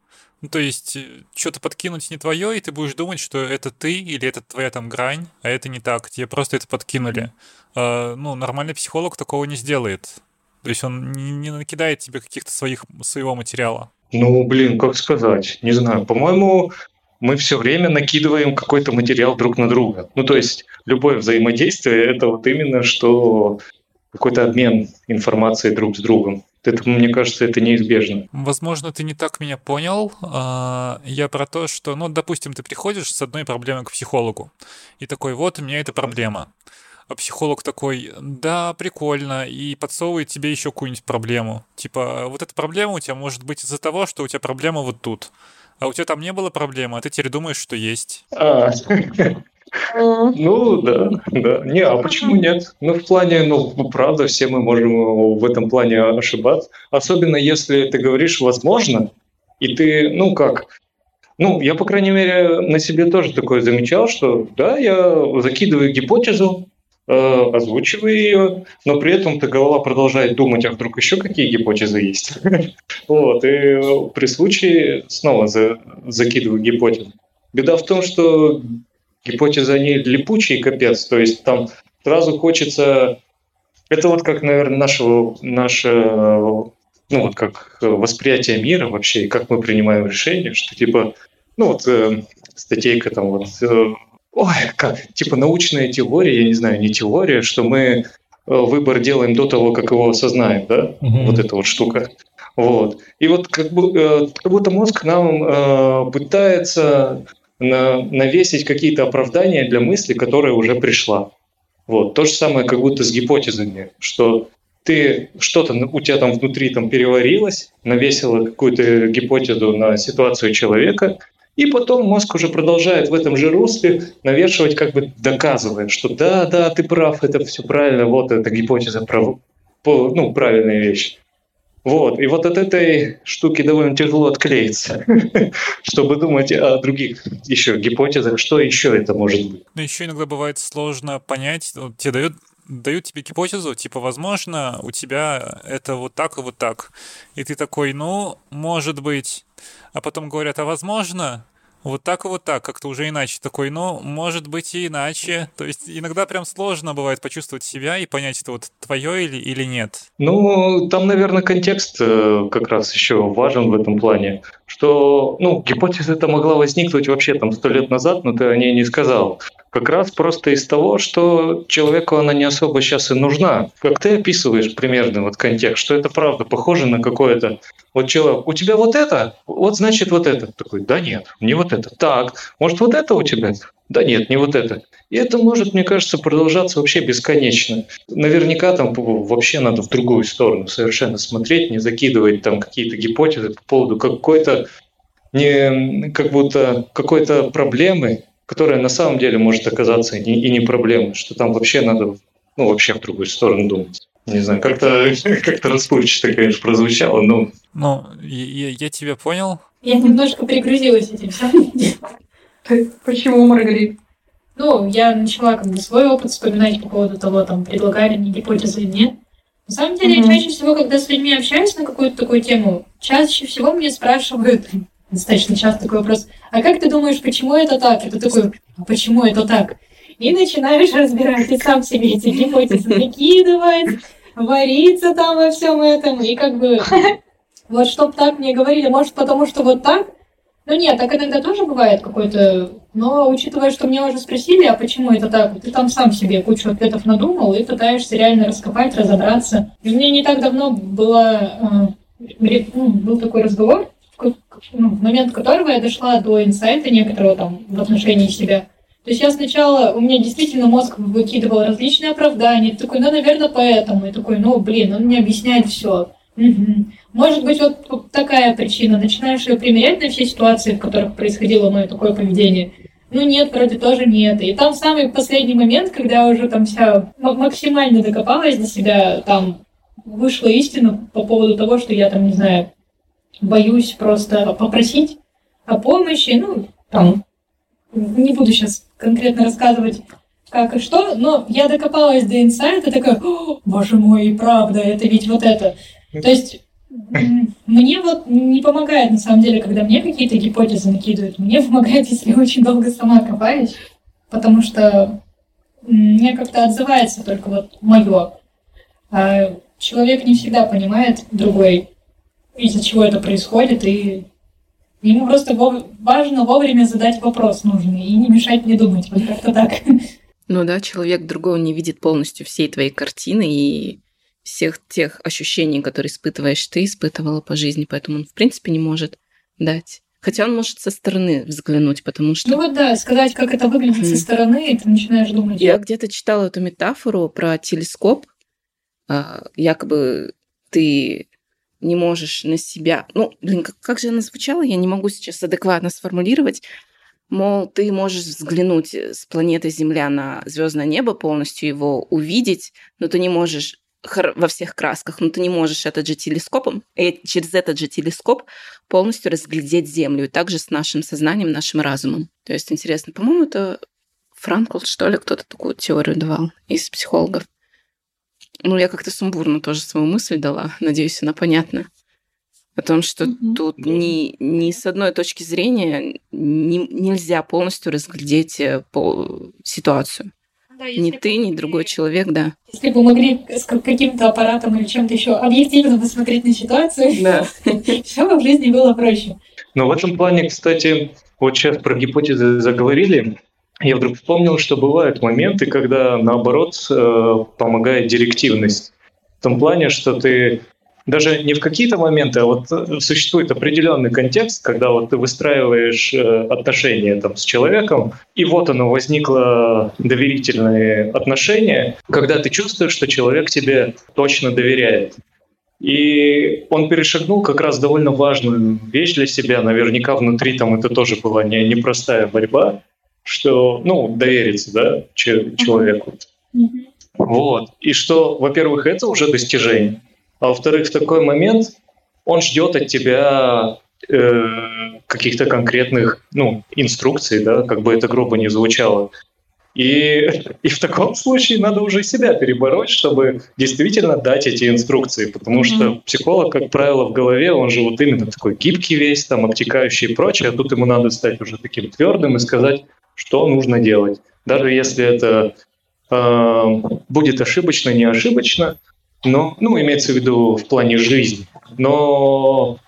Ну, то есть, что-то подкинуть не твое, и ты будешь думать, что это ты или это твоя там грань, а это не так. Тебе просто это подкинули. А, ну, нормальный психолог такого не сделает. То есть он не, не накидает тебе каких-то своих своего материала. Ну, блин, как сказать? Не знаю. По-моему, мы все время накидываем какой-то материал друг на друга. Ну, то есть любое взаимодействие – это вот именно что какой-то обмен информацией друг с другом. Это, мне кажется, это неизбежно. Возможно, ты не так меня понял. А, я про то, что, ну, допустим, ты приходишь с одной проблемой к психологу, и такой, вот у меня эта проблема. А психолог такой, да, прикольно, и подсовывает тебе еще какую-нибудь проблему. Типа, вот эта проблема у тебя может быть из-за того, что у тебя проблема вот тут. А у тебя там не было проблемы, а ты теперь думаешь, что есть. Ну, да, да. Не, а почему нет? Ну, в плане, ну, правда, все мы можем в этом плане ошибаться. Особенно если ты говоришь «возможно», и ты, ну, как, ну, я, по крайней мере, на себе тоже такое замечал, что, да, я закидываю гипотезу, Э, озвучиваю ее, но при этом ты голова продолжает думать, а вдруг еще какие гипотезы есть. вот, и при случае снова за, закидываю гипотезу. Беда в том, что гипотезы, они липучие, капец, то есть там сразу хочется... Это вот как, наверное, нашего, наше ну вот как восприятие мира вообще, и как мы принимаем решения, что типа, ну вот э, статейка там вот э, ой, как, типа научная теория, я не знаю, не теория, что мы э, выбор делаем до того, как его осознаем, да, угу. вот эта вот штука. Вот. И вот как, бы, э, как будто мозг нам э, пытается на, навесить какие-то оправдания для мысли, которая уже пришла. Вот. То же самое, как будто с гипотезами, что ты что-то у тебя там внутри там переварилось, навесила какую-то гипотезу на ситуацию человека, и потом мозг уже продолжает в этом же русле навешивать, как бы доказывая, что да, да, ты прав, это все правильно, вот эта гипотеза прав, ну, правильная вещь. Вот. И вот от этой штуки довольно тяжело отклеиться, чтобы думать о других еще гипотезах, что еще это может быть. Но еще иногда бывает сложно понять, тебе дают дают тебе гипотезу, типа, возможно, у тебя это вот так и вот так. И ты такой, ну, может быть. А потом говорят, а возможно, вот так и вот так, как-то уже иначе. Такой, ну, может быть и иначе. То есть иногда прям сложно бывает почувствовать себя и понять, это вот твое или, или нет. Ну, там, наверное, контекст э, как раз еще важен в этом плане, что, ну, гипотеза это могла возникнуть вообще там сто лет назад, но ты о ней не сказал. Как раз просто из того, что человеку она не особо сейчас и нужна. Как ты описываешь примерно вот контекст, что это правда похоже на какое-то вот человек, у тебя вот это, вот значит вот это. Такой, да нет, не вот это. Так, может вот это у тебя? Да нет, не вот это. И это может, мне кажется, продолжаться вообще бесконечно. Наверняка там вообще надо в другую сторону совершенно смотреть, не закидывать там какие-то гипотезы по поводу какой-то не как будто какой-то проблемы, которая на самом деле может оказаться и не проблемой, что там вообще надо ну, вообще в другую сторону думать. Не знаю, как-то как расплывчато, конечно, прозвучало, но... Ну, я, я тебя понял. Я немножко перегрузилась этим. Почему, Маргарит? Ну, я начала как бы свой опыт вспоминать по поводу того, там, предлагали мне гипотезы или нет. На самом деле, mm-hmm. чаще всего, когда с людьми общаюсь на какую-то такую тему, чаще всего мне спрашивают, достаточно часто такой вопрос, а как ты думаешь, почему это так? Это такой, а почему это так? И начинаешь разбирать, и сам себе эти гипотезы накидывать, вариться там во всем этом, и как бы вот чтоб так мне говорили, может потому что вот так, ну нет, так иногда тоже бывает какой-то, но учитывая, что меня уже спросили, а почему это так, ты там сам себе кучу ответов надумал и пытаешься реально раскопать, разобраться. И у меня не так давно было, э, ну, был такой разговор, ну, в момент которого я дошла до инсайта некоторого там в отношении себя. То есть я сначала, у меня действительно мозг выкидывал различные оправдания. Такой, ну, наверное, поэтому. И такой, ну, блин, он мне объясняет все. Угу. Может быть, вот такая причина. Начинаешь ее примерять на все ситуации, в которых происходило мое такое поведение. Ну нет, вроде тоже нет. И там самый последний момент, когда уже там вся максимально докопалась до себя, там вышла истина по поводу того, что я там, не знаю, боюсь просто попросить о помощи, ну, там, не буду сейчас конкретно рассказывать, как и что, но я докопалась до инсайта, такая, боже мой, правда, это ведь вот это. То есть Мне вот не помогает, на самом деле, когда мне какие-то гипотезы накидывают. Мне помогает, если очень долго сама копаюсь, потому что мне как-то отзывается только вот мое. А человек не всегда понимает другой, из-за чего это происходит, и ему просто важно вовремя задать вопрос нужный и не мешать мне думать. Вот как-то так. Ну да, человек другого не видит полностью всей твоей картины и всех тех ощущений, которые испытываешь ты, испытывала по жизни, поэтому он, в принципе, не может дать. Хотя он может со стороны взглянуть, потому что... Ну вот да, сказать, как это выглядит mm. со стороны, и ты начинаешь думать. Я где-то читала эту метафору про телескоп. А, якобы ты не можешь на себя... Ну, блин, как, как же она звучала? Я не могу сейчас адекватно сформулировать. Мол, ты можешь взглянуть с планеты Земля на звездное небо, полностью его увидеть, но ты не можешь во всех красках, но ты не можешь этот же телескопом, и через этот же телескоп полностью разглядеть Землю, и также с нашим сознанием, нашим разумом. То есть интересно, по-моему, это Франкл, что ли, кто-то такую теорию давал из психологов. Ну, я как-то сумбурно тоже свою мысль дала. Надеюсь, она понятна. О том, что mm-hmm. тут ни, ни с одной точки зрения не, нельзя полностью разглядеть э, по, ситуацию. Да, ни ты, ни другой человек, да. Если бы могли с каким-то аппаратом или чем-то еще объективно посмотреть на ситуацию, да. все бы в жизни было проще. Но в этом плане, кстати, вот сейчас про гипотезы заговорили, я вдруг вспомнил, что бывают моменты, когда, наоборот, э, помогает директивность. В том плане, что ты даже не в какие-то моменты, а вот э, существует определенный контекст, когда вот ты выстраиваешь э, отношения там с человеком, и вот оно возникло доверительные отношения, когда ты чувствуешь, что человек тебе точно доверяет. И он перешагнул как раз довольно важную вещь для себя. Наверняка внутри там это тоже была не, непростая борьба что, ну, довериться, да, человеку. Mm-hmm. Вот. И что, во-первых, это уже достижение, а во-вторых, в такой момент он ждет от тебя э, каких-то конкретных, ну, инструкций, да, как бы это грубо не звучало. И, и в таком случае надо уже себя перебороть, чтобы действительно дать эти инструкции, потому mm-hmm. что психолог, как правило, в голове, он же вот именно такой гибкий весь, там, обтекающий и прочее, а тут ему надо стать уже таким твердым и сказать, что нужно делать. Даже если это э, будет ошибочно, не ошибочно, но, ну, имеется в виду в плане жизни. Но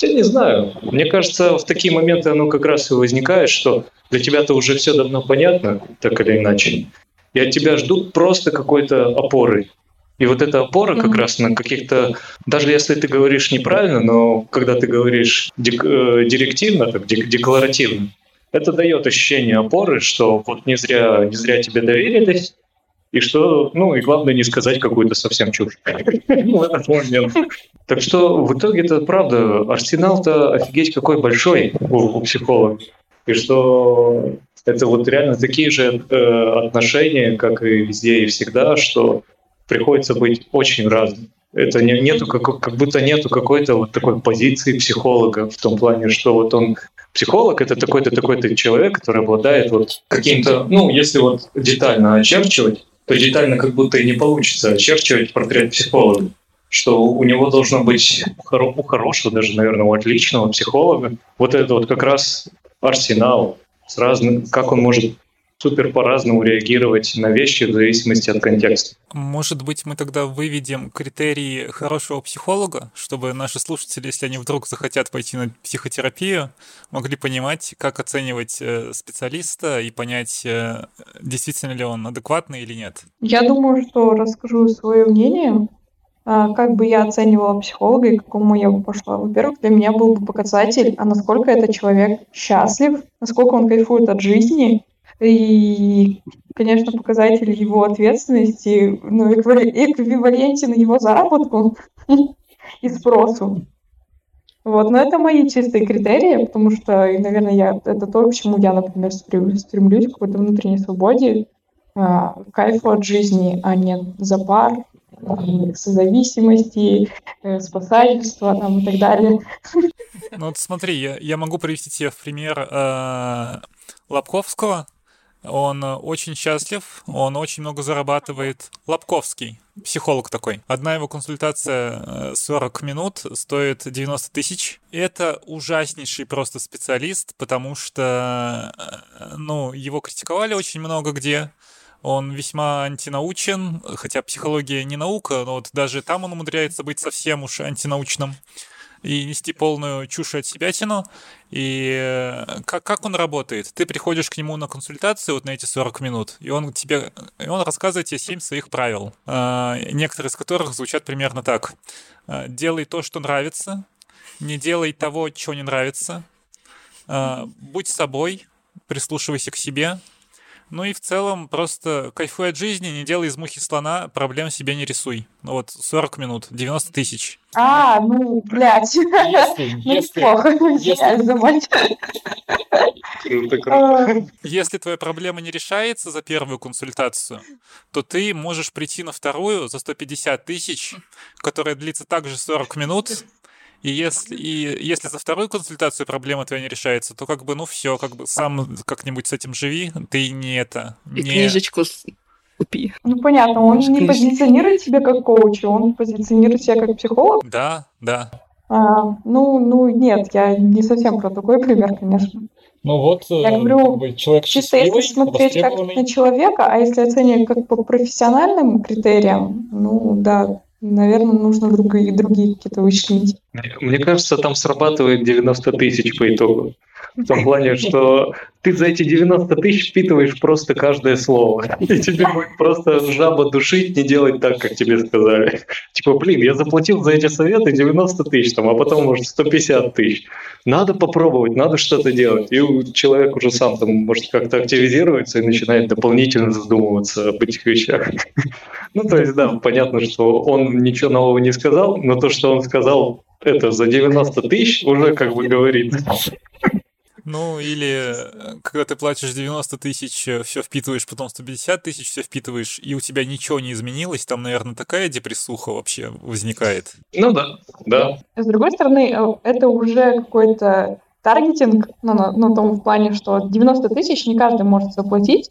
я не знаю. Мне кажется, в такие моменты оно как раз и возникает, что для тебя-то уже все давно понятно, так или иначе. И от тебя ждут просто какой-то опоры. И вот эта опора как раз на каких-то, даже если ты говоришь неправильно, но когда ты говоришь дек, э, директивно, так, дек, декларативно, это дает ощущение опоры, что вот не зря, не зря тебе доверились, и что, ну, и главное не сказать какую-то совсем чушь момент. Так что в итоге это правда, арсенал-то офигеть какой большой у, у психолога. И что это вот реально такие же э, отношения, как и везде и всегда, что приходится быть очень разным. Это не, нету как, как будто нету какой-то вот такой позиции психолога в том плане, что вот он Психолог это такой-то такой-то человек, который обладает вот каким-то, ну, если вот детально очерчивать, то детально как будто и не получится очерчивать портрет психолога что у него должно быть у хорошего, даже, наверное, у отличного психолога. Вот это вот как раз арсенал с разным, как он может супер по-разному реагировать на вещи в зависимости от контекста. Может быть, мы тогда выведем критерии хорошего психолога, чтобы наши слушатели, если они вдруг захотят пойти на психотерапию, могли понимать, как оценивать э, специалиста и понять, э, действительно ли он адекватный или нет. Я думаю, что расскажу свое мнение. А, как бы я оценивала психолога и к какому я бы пошла? Во-первых, для меня был бы показатель, а насколько этот человек счастлив, насколько он кайфует от жизни, и, конечно, показатель его ответственности, ну, эквивалентен его заработку и спросу. Вот, но это мои чистые критерии, потому что, наверное, я, это то, к чему я, например, стремлюсь, стремлюсь к какой-то внутренней свободе, а, кайфу от жизни, а не за пар, созависимости, э, спасательства там, и так далее. Ну вот смотри, я, я могу привести тебе в пример э, Лобковского, Он очень счастлив, он очень много зарабатывает. Лобковский, психолог такой. Одна его консультация 40 э, минут стоит 90 тысяч. Это ужаснейший просто специалист, потому что, э, ну, его критиковали очень много где. Он весьма антинаучен, хотя психология не наука, но вот даже там он умудряется быть совсем уж антинаучным и нести полную чушь от себятину. И э, как, как он работает? Ты приходишь к нему на консультацию вот на эти 40 минут, и он тебе, и он рассказывает тебе 7 своих правил, э, некоторые из которых звучат примерно так. Э, делай то, что нравится, не делай того, чего не нравится, будь собой, прислушивайся к себе, ну и в целом просто кайфуй от жизни, не делай из мухи слона, проблем себе не рисуй. Ну вот 40 минут, 90 тысяч. А, ну, блядь. Если, если, если, если твоя проблема не решается за первую консультацию, то ты можешь прийти на вторую за 150 тысяч, которая длится также 40 минут, и если, и если за вторую консультацию проблема твоя не решается, то как бы, ну все, как бы сам как-нибудь с этим живи, ты не это... И не... книжечку купи. Ну понятно, он Может, не книжечку. позиционирует себя как коуч, он позиционирует себя как психолог. Да, да. А, ну, ну нет, я не совсем про такой пример, конечно. Ну вот, я э, говорю, как бы человек чисто если смотреть как на человека, а если оценивать как по профессиональным критериям, ну да, наверное, нужно другие, другие какие-то вычленить. Мне кажется, там срабатывает 90 тысяч по итогу. В том плане, что ты за эти 90 тысяч впитываешь просто каждое слово. И тебе будет просто жаба душить, не делать так, как тебе сказали. Типа, блин, я заплатил за эти советы 90 тысяч, там, а потом, может, 150 тысяч. Надо попробовать, надо что-то делать. И человек уже сам там может как-то активизируется и начинает дополнительно задумываться об этих вещах. Ну, то есть, да, понятно, что он ничего нового не сказал, но то, что он сказал, это за 90 тысяч уже как бы говорит. Ну, или э, когда ты платишь 90 тысяч, э, все впитываешь, потом 150 тысяч, все впитываешь, и у тебя ничего не изменилось, там, наверное, такая депрессуха вообще возникает. Ну да, да. С другой стороны, э, это уже какой-то таргетинг, ну, на, на том в плане, что 90 тысяч не каждый может заплатить,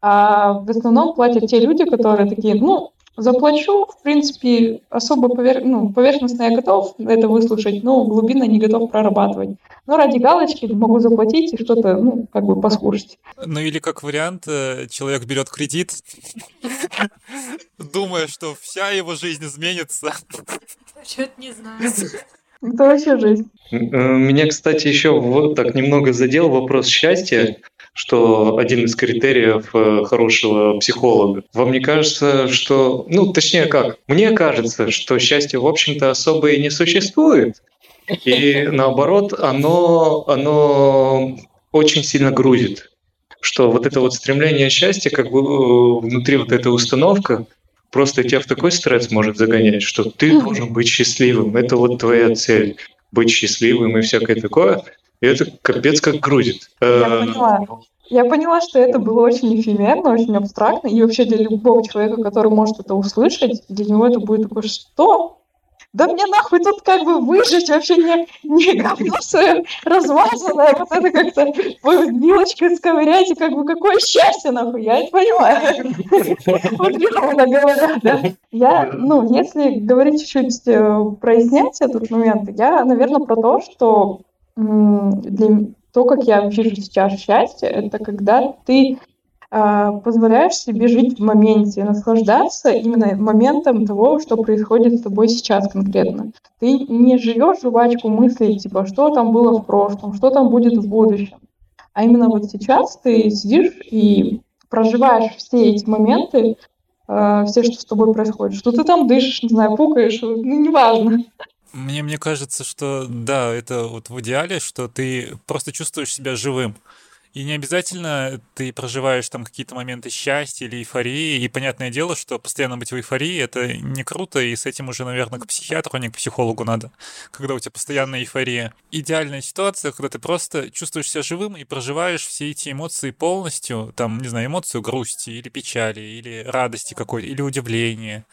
а в основном платят те люди, которые такие, ну, Заплачу, в принципе, особо повер... ну, поверхностно я готов это выслушать, но глубинно не готов прорабатывать. Но ради галочки могу заплатить и что-то, ну, как бы послушать. Ну или как вариант, э, человек берет кредит, думая, что вся его жизнь изменится. Что-то не знаю. Это вообще жизнь. Э, меня, кстати, еще вот так немного задел вопрос счастья что один из критериев э, хорошего психолога. Вам не кажется, что... Ну, точнее как, мне кажется, что счастье, в общем-то, особо и не существует. И наоборот, оно, оно очень сильно грузит. Что вот это вот стремление счастья, как бы э, внутри вот эта установка, просто тебя в такой стресс может загонять, что ты должен быть счастливым. Это вот твоя цель быть счастливым и всякое такое. И это капец как грузит. Я э, поняла. Я поняла, что это было очень эфемерно, очень абстрактно, и вообще для любого человека, который может это услышать, для него это будет такое, что? Да мне нахуй тут как бы выжить вообще не, не говно свое размазанное, вот это как-то вилочкой сковырять, и как бы какое счастье нахуй, я это понимаю. Утрированно говоря, да. Я, ну, если говорить чуть-чуть, э, прояснять этот момент, я, наверное, про то, что для то, как я вижу сейчас счастье, это когда ты э, позволяешь себе жить в моменте, наслаждаться именно моментом того, что происходит с тобой сейчас конкретно. Ты не живешь жвачку мыслей, типа, что там было в прошлом, что там будет в будущем. А именно вот сейчас ты сидишь и проживаешь все эти моменты, э, все, что с тобой происходит, что ты там дышишь, не знаю, пукаешь, ну, неважно. Мне, мне кажется, что да, это вот в идеале, что ты просто чувствуешь себя живым. И не обязательно ты проживаешь там какие-то моменты счастья или эйфории. И понятное дело, что постоянно быть в эйфории — это не круто, и с этим уже, наверное, к психиатру, а не к психологу надо, когда у тебя постоянная эйфория. Идеальная ситуация, когда ты просто чувствуешь себя живым и проживаешь все эти эмоции полностью, там, не знаю, эмоцию грусти или печали, или радости какой-то, или удивления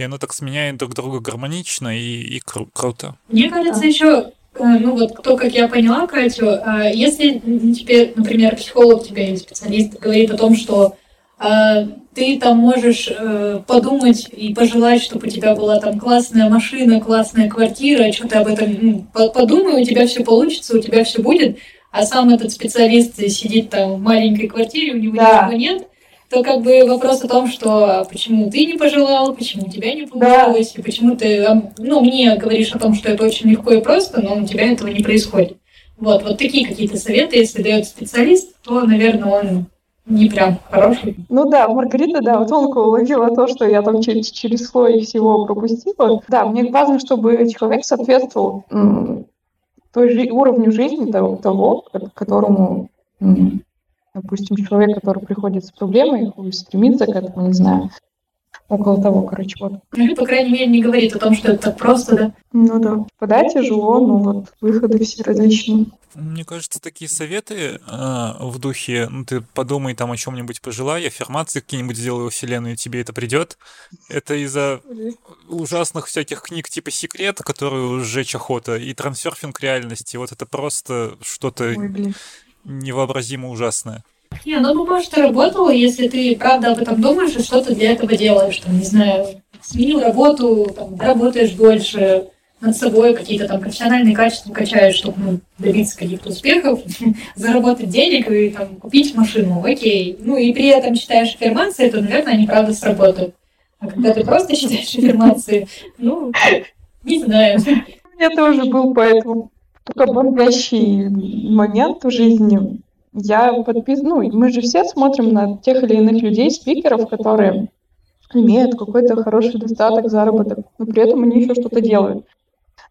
и оно так сменяет друг друга гармонично и, и кру- круто. Мне кажется, еще э, ну вот то, как я поняла Катю, э, если теперь, например, психолог тебе или специалист говорит о том, что э, ты там можешь подумать и пожелать, чтобы у тебя была там классная машина, классная квартира, что ты об этом ну, подумай, у тебя все получится, у тебя все будет, а сам этот специалист сидит там в маленькой квартире, у него да. ничего нет, то как бы вопрос о том, что почему ты не пожелал, почему у тебя не получилось, да. и почему ты, ну, мне говоришь о том, что это очень легко и просто, но у тебя этого не происходит. Вот, вот такие какие-то советы, если дает специалист, то, наверное, он не прям хороший. Ну да, Маргарита, да, тонко уловила то, что я там через, через слой всего пропустила. Да, мне важно, чтобы человек соответствовал той же уровню жизни того, того которому допустим, человек, который приходит с проблемой, стремится к этому, не знаю, около того, короче, вот. Ну, по крайней мере, не говорит о том, что это так просто, да? Ну да. Подать тяжело, но вот выходы все различные. Мне кажется, такие советы э, в духе, ну ты подумай там о чем-нибудь, пожелай, аффирмации какие-нибудь сделай во вселенную, тебе это придет. Это из-за ужасных всяких книг типа «Секрет», которые сжечь охота, и трансерфинг реальности. Вот это просто что-то невообразимо ужасное. Не, ну, ну, может, и работало, если ты правда об этом думаешь и что-то для этого делаешь. Там, не знаю, сменил работу, там, работаешь больше, над собой какие-то там профессиональные качества качаешь, чтобы ну, добиться каких-то успехов, заработать денег и там, купить машину, окей. Ну и при этом читаешь аффирмации, то, наверное, они правда сработают. А когда ты просто читаешь аффирмации, ну, не знаю. У меня тоже был поэтому только бодрящий момент в жизни. Я подпис... Ну, мы же все смотрим на тех или иных людей, спикеров, которые имеют какой-то хороший достаток, заработок, но при этом они еще что-то делают.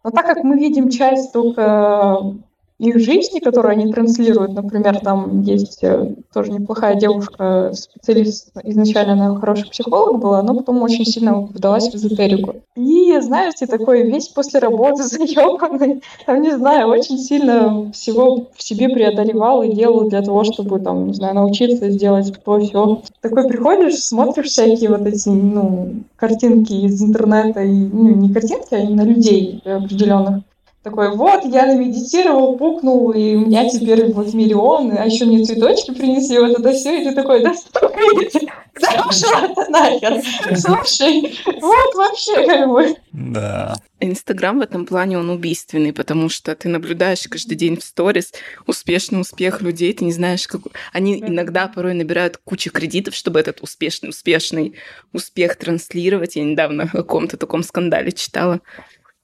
Но так как мы видим часть только их жизни, которую они транслируют. Например, там есть э, тоже неплохая девушка, специалист, изначально она хороший психолог была, но потом очень сильно вдалась в эзотерику. И, знаете, такой весь после работы заебанный, там, не знаю, очень сильно всего в себе преодолевал и делал для того, чтобы, там, не знаю, научиться сделать то все. Такой приходишь, смотришь всякие вот эти, ну, картинки из интернета, и, ну, не картинки, а именно людей определенных такой, вот, я намедитировал, пукнул, и у меня теперь вот миллион, а еще мне цветочки принесли, вот это все, и ты такой, да да пошла ты нахер, слушай, вот вообще как бы. Да. Инстаграм в этом плане, он убийственный, потому что ты наблюдаешь каждый день в сторис успешный успех людей, ты не знаешь, как... Они иногда порой набирают кучу кредитов, чтобы этот успешный, успешный успех транслировать. Я недавно о каком-то таком скандале читала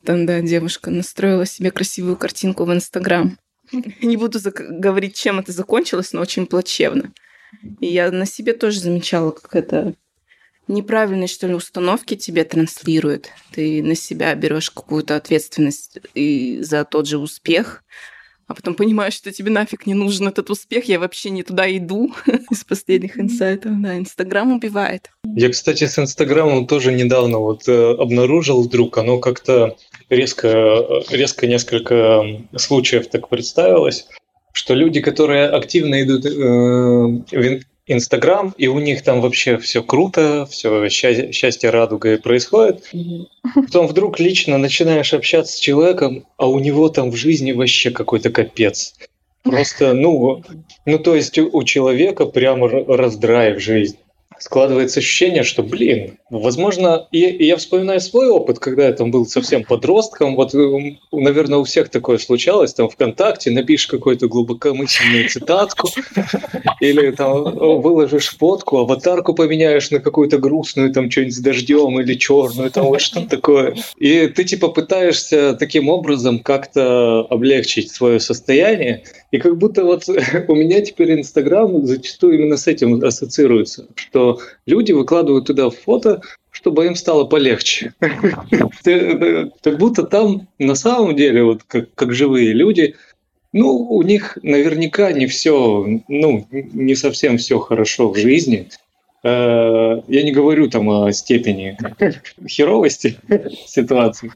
там, да, девушка настроила себе красивую картинку в Инстаграм. Не буду говорить, чем это закончилось, но очень плачевно. И я на себе тоже замечала, как это неправильные, что ли, установки тебе транслируют. Ты на себя берешь какую-то ответственность и за тот же успех, а потом понимаешь, что тебе нафиг не нужен этот успех, я вообще не туда иду из последних инсайтов. Да, Инстаграм убивает. Я, кстати, с Инстаграмом тоже недавно вот э, обнаружил вдруг, оно как-то резко, резко несколько случаев так представилось, что люди, которые активно идут э, в Инстаграм, и у них там вообще все круто, все счастье, счастье радуга происходит. Потом вдруг лично начинаешь общаться с человеком, а у него там в жизни вообще какой-то капец. Просто, ну, ну то есть у, у человека прямо раздрай в жизни складывается ощущение, что, блин, возможно, и, и я вспоминаю свой опыт, когда я там был совсем подростком, вот, наверное, у всех такое случалось, там ВКонтакте напишешь какую-то глубокомысленную цитатку, или там выложишь фотку, аватарку поменяешь на какую-то грустную, там, что-нибудь с дождем или черную, там, вот что такое. И ты, типа, пытаешься таким образом как-то облегчить свое состояние, и как будто вот у меня теперь Инстаграм зачастую именно с этим ассоциируется, что люди выкладывают туда фото, чтобы им стало полегче. Как будто там на самом деле, вот как, живые люди, ну, у них наверняка не все, ну, не совсем все хорошо в жизни. Э, я не говорю там о степени херовости ситуации.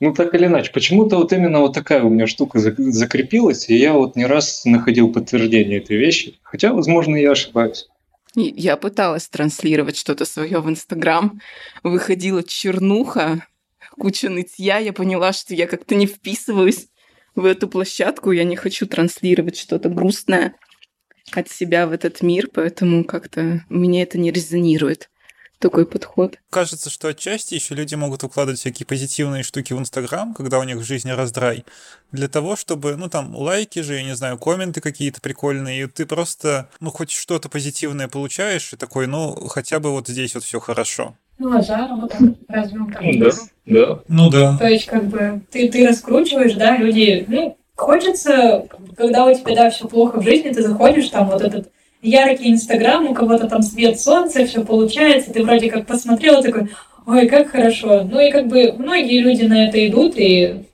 Ну, так или иначе, почему-то вот именно вот такая у меня штука закрепилась, и я вот не раз находил подтверждение этой вещи. Хотя, возможно, я ошибаюсь. Я пыталась транслировать что-то свое в Инстаграм. Выходила чернуха, куча нытья. Я поняла, что я как-то не вписываюсь в эту площадку, я не хочу транслировать что-то грустное от себя в этот мир, поэтому как-то мне это не резонирует такой подход. Кажется, что отчасти еще люди могут укладывать всякие позитивные штуки в Инстаграм, когда у них в жизни раздрай, для того, чтобы, ну там, лайки же, я не знаю, комменты какие-то прикольные, и ты просто, ну, хоть что-то позитивное получаешь, и такой, ну, хотя бы вот здесь вот все хорошо. Ну, а заработок разве он так Да, да. Ну да. То есть, как бы, ты, ты раскручиваешь, да, люди, ну, хочется, когда у тебя, да, все плохо в жизни, ты заходишь, там, вот этот яркий Инстаграм, у кого-то там свет солнца, все получается, ты вроде как посмотрел, такой, ой, как хорошо. Ну и как бы многие люди на это идут, и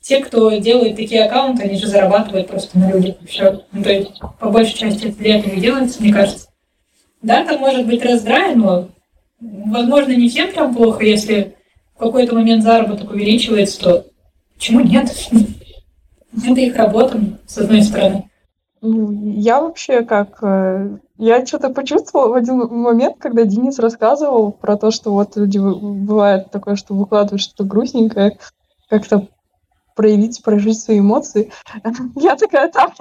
те, кто делает такие аккаунты, они же зарабатывают просто на людях. Все. Ну, то есть, по большей части это для этого делается, мне кажется. Да, там может быть раздрай, но, возможно, не всем прям плохо, если в какой-то момент заработок увеличивается, то почему нет? Это их работа, с одной стороны. Я вообще как... э, Я что-то почувствовала в один момент, когда Денис рассказывал про то, что вот люди бывает такое, что выкладывают что-то грустненькое, как-то проявить, прожить свои эмоции. Я такая, так,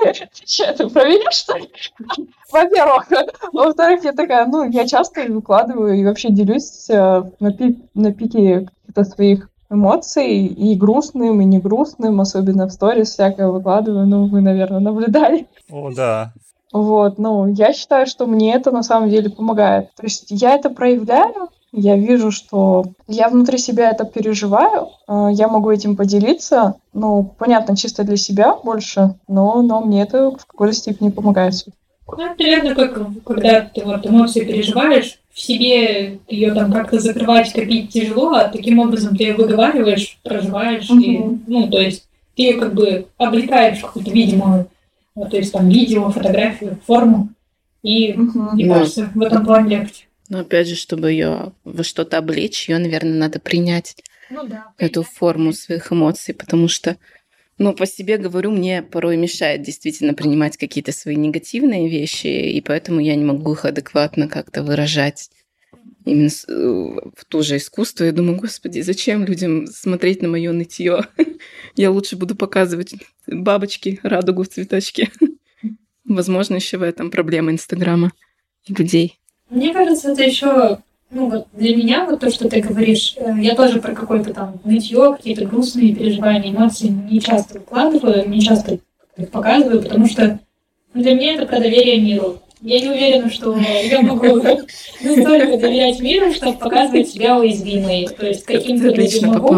что ты проверишь, что ли? Во-первых. Во-вторых, я такая, ну, я часто выкладываю и вообще делюсь э, на, пи- на пике каких-то своих эмоций, и грустным, и не грустным, особенно в сторис всякое выкладываю, ну, вы, наверное, наблюдали. О, да. Вот, ну, я считаю, что мне это на самом деле помогает. То есть я это проявляю, я вижу, что я внутри себя это переживаю, э, я могу этим поделиться, ну, понятно, чисто для себя больше, но, но мне это в какой-то степени помогает. Ну, это примерно как когда ты вот эмоции переживаешь, в себе ее там как-то закрывать, копить тяжело, а таким образом ты ее выговариваешь, проживаешь, и, Мгм. ну, то есть ты ее как бы облекаешь в какую-то видимую, ну, то есть там видео, фотографию, форму, и мне Да. кажется, в этом плане легче. Но опять же, чтобы ее во что-то облечь, ее, наверное, надо принять Ну да. эту форму своих эмоций, потому что, ну, по себе говорю, мне порой мешает действительно принимать какие-то свои негативные вещи, и поэтому я не могу их адекватно как-то выражать именно э, в то же искусство. Я думаю, господи, зачем людям смотреть на мое нытье? Я лучше буду показывать бабочки, радугу в цветочке. Возможно, еще в этом проблема Инстаграма и людей. Мне кажется, это еще, ну вот для меня вот то, что ты говоришь, э, я тоже про какое-то там нытье, какие-то грустные переживания, эмоции не часто выкладываю, не часто их показываю, потому что ну, для меня это про доверие миру. Я не уверена, что я могу настолько доверять миру, чтобы показывать себя уязвимой. То есть каким-то людям могу,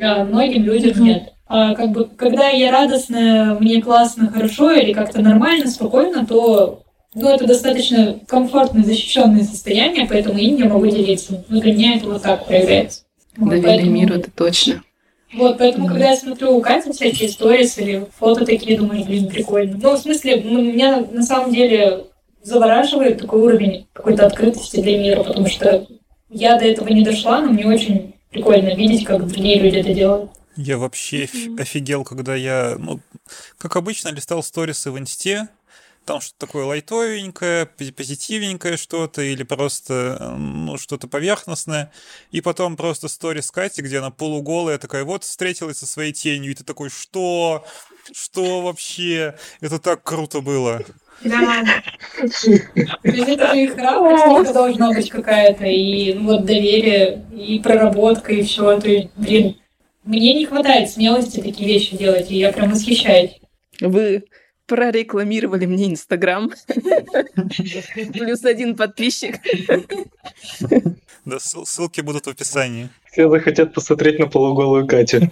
а многим людям нет. А как бы, когда я радостная, мне классно, хорошо или как-то нормально, спокойно, то ну, это достаточно комфортное, защищенное состояние, поэтому им я могу делиться. Ну, для меня это вот так проявляется. Вот, Доверие поэтому- миру, это точно. Вот, поэтому, когда я смотрю у Кати всякие сторис или фото такие, думаю, блин, прикольно. Ну, в смысле, меня на самом деле завораживает такой уровень какой-то открытости для мира, потому что я до этого не дошла, но мне очень прикольно видеть, как другие люди это делают. Я вообще оф- офигел, когда я, ну, как обычно, листал сторисы в инсте, там что-то такое лайтовенькое, пози- позитивненькое что-то, или просто, э, ну, что-то поверхностное, и потом просто сторис Кати, где она полуголая, такая, вот, встретилась со своей тенью, и ты такой, что? Что вообще? Это так круто было. Да. И храбрость должна быть какая-то, и ну, вот доверие, и проработка, и все. То есть, блин, мне не хватает смелости такие вещи делать, и я прям восхищаюсь. Вы прорекламировали мне Инстаграм. Плюс один подписчик. Да, ссыл- ссылки будут в описании. Все захотят посмотреть на полуголую Катю.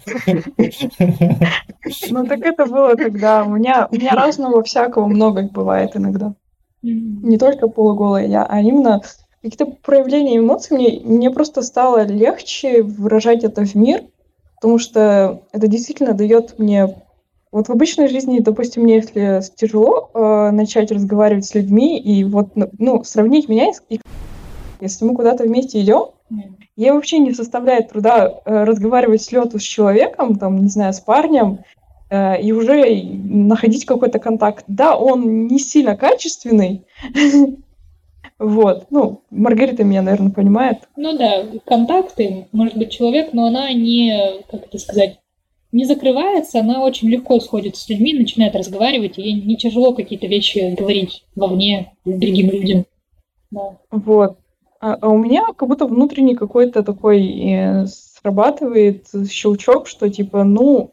Ну так это было тогда. У меня, у меня разного всякого много бывает иногда. Не только полуголая я, а именно какие-то проявления эмоций. Мне, мне просто стало легче выражать это в мир, потому что это действительно дает мне... Вот в обычной жизни, допустим, мне если тяжело э, начать разговаривать с людьми и вот, ну, сравнить меня и если мы куда-то вместе идем, Ей вообще не составляет труда э, разговаривать с лету с человеком, там, не знаю, с парнем, э, и уже находить какой-то контакт. Да, он не сильно качественный, вот, ну, Маргарита меня, наверное, понимает. Ну да, контакты, может быть, человек, но она не, как это сказать, не закрывается, она очень легко сходит с людьми, начинает разговаривать, ей не тяжело какие-то вещи говорить вовне другим людям. Да. Вот. А, а у меня как будто внутренний какой-то такой э, срабатывает щелчок, что типа, ну,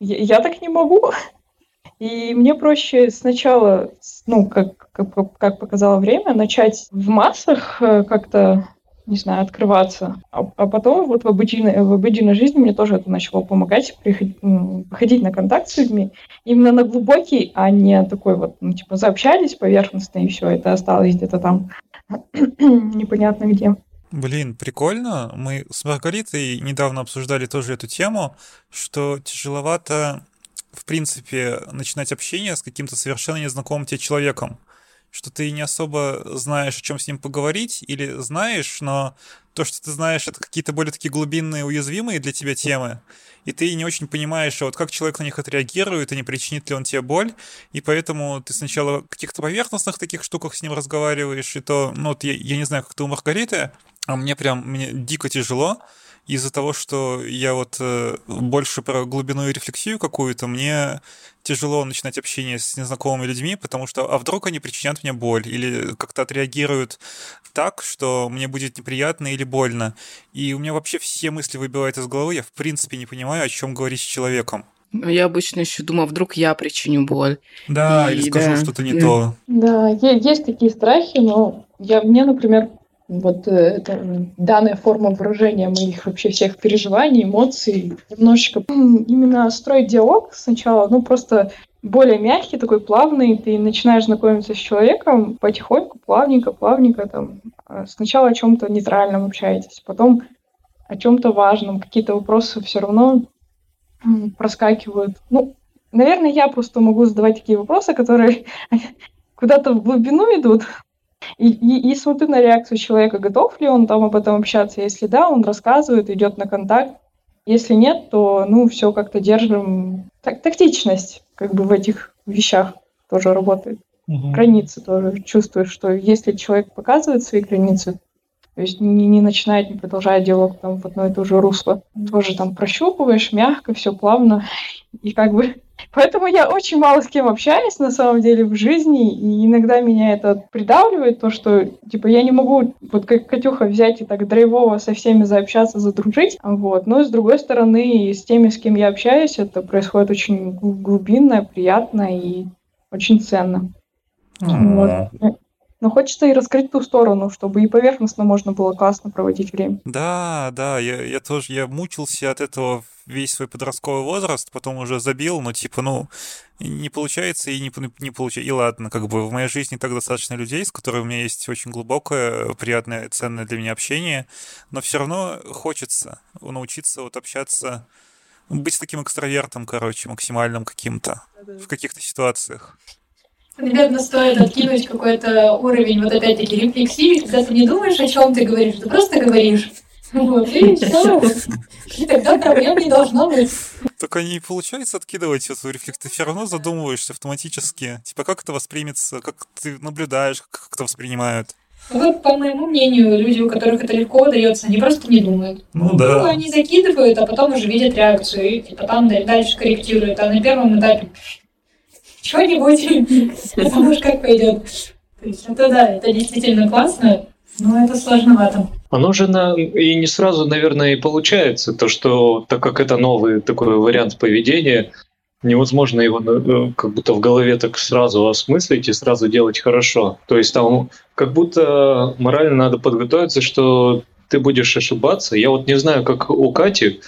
я, я так не могу. И мне проще сначала, ну, как, как, как показало время, начать в массах э, как-то не знаю, открываться. А, а потом вот в обыденной, в обыденной жизни мне тоже это начало помогать, приходить, выходить на контакт с людьми. Именно на глубокий, а не такой вот, ну, типа, заобщались поверхностно, и все, это осталось где-то там непонятно где. Блин, прикольно. Мы с Маргаритой недавно обсуждали тоже эту тему, что тяжеловато, в принципе, начинать общение с каким-то совершенно незнакомым тебе человеком что ты не особо знаешь, о чем с ним поговорить, или знаешь, но то, что ты знаешь, это какие-то более такие глубинные, уязвимые для тебя темы, и ты не очень понимаешь, а вот как человек на них отреагирует, и не причинит ли он тебе боль, и поэтому ты сначала в каких-то поверхностных таких штуках с ним разговариваешь, и то, ну вот я, я не знаю, как ты у Маргариты, а мне прям, мне дико тяжело, из-за того, что я вот э, больше про глубину и рефлексию какую-то, мне тяжело начинать общение с незнакомыми людьми, потому что а вдруг они причинят мне боль или как-то отреагируют так, что мне будет неприятно или больно. И у меня вообще все мысли выбивают из головы, я в принципе не понимаю, о чем говорить с человеком. А я обычно еще думаю, вдруг я причиню боль. Да, и, или скажу да. что-то не то. Да, есть такие страхи, но я, мне, например, вот э, это, данная форма выражения моих вообще всех переживаний, эмоций, немножечко именно строить диалог сначала, ну просто более мягкий, такой плавный, ты начинаешь знакомиться с человеком потихоньку, плавненько, плавненько, там, а сначала о чем-то нейтральном общаетесь, потом о чем-то важном, какие-то вопросы все равно проскакивают. Ну, наверное, я просто могу задавать такие вопросы, которые куда-то в глубину идут, и, и, и смотрю на реакцию человека, готов ли он там об этом общаться. Если да, он рассказывает, идет на контакт. Если нет, то, ну, все как-то держим. Так, тактичность как бы в этих вещах тоже работает. Угу. Границы тоже чувствуешь, что если человек показывает свои границы, то есть не, не начинает, не продолжает диалог там в одно и то же русло, тоже там прощупываешь мягко, все плавно, и как бы Поэтому я очень мало с кем общаюсь на самом деле в жизни, и иногда меня это придавливает, то, что, типа, я не могу, вот как Катюха, взять и так драйвово со всеми заобщаться, задружить, вот, но с другой стороны, с теми, с кем я общаюсь, это происходит очень глубинно, приятно и очень ценно. Mm-hmm. Вот. Но хочется и раскрыть ту сторону, чтобы и поверхностно можно было классно проводить время. Да, да, я, я тоже, я мучился от этого весь свой подростковый возраст, потом уже забил, но типа, ну, не получается и не, не получается. И ладно, как бы в моей жизни так достаточно людей, с которыми у меня есть очень глубокое, приятное, ценное для меня общение, но все равно хочется научиться вот общаться, быть таким экстравертом, короче, максимальным каким-то в каких-то ситуациях. Наверное, стоит откинуть какой-то уровень вот опять-таки рефлексии, когда ты не думаешь, о чем ты говоришь, ты просто говоришь. Вот, и все. И тогда проблем не должно быть. Только не получается откидывать эту рефлекс. Ты все равно задумываешься автоматически. Типа, как это воспримется, как ты наблюдаешь, как это воспринимают. Вот, по моему мнению, люди, у которых это легко удается, они просто не думают. Ну да. Ну, они закидывают, а потом уже видят реакцию, и типа, там дальше корректируют. А на первом этапе что-нибудь, потому что как пойдет. То есть это да, это действительно классно, но это сложновато. Оно же на, и не сразу, наверное, и получается, то, что так как это новый такой вариант поведения, невозможно его э, как будто в голове так сразу осмыслить и сразу делать хорошо. То есть там как будто морально надо подготовиться, что ты будешь ошибаться. Я вот не знаю, как у Кати,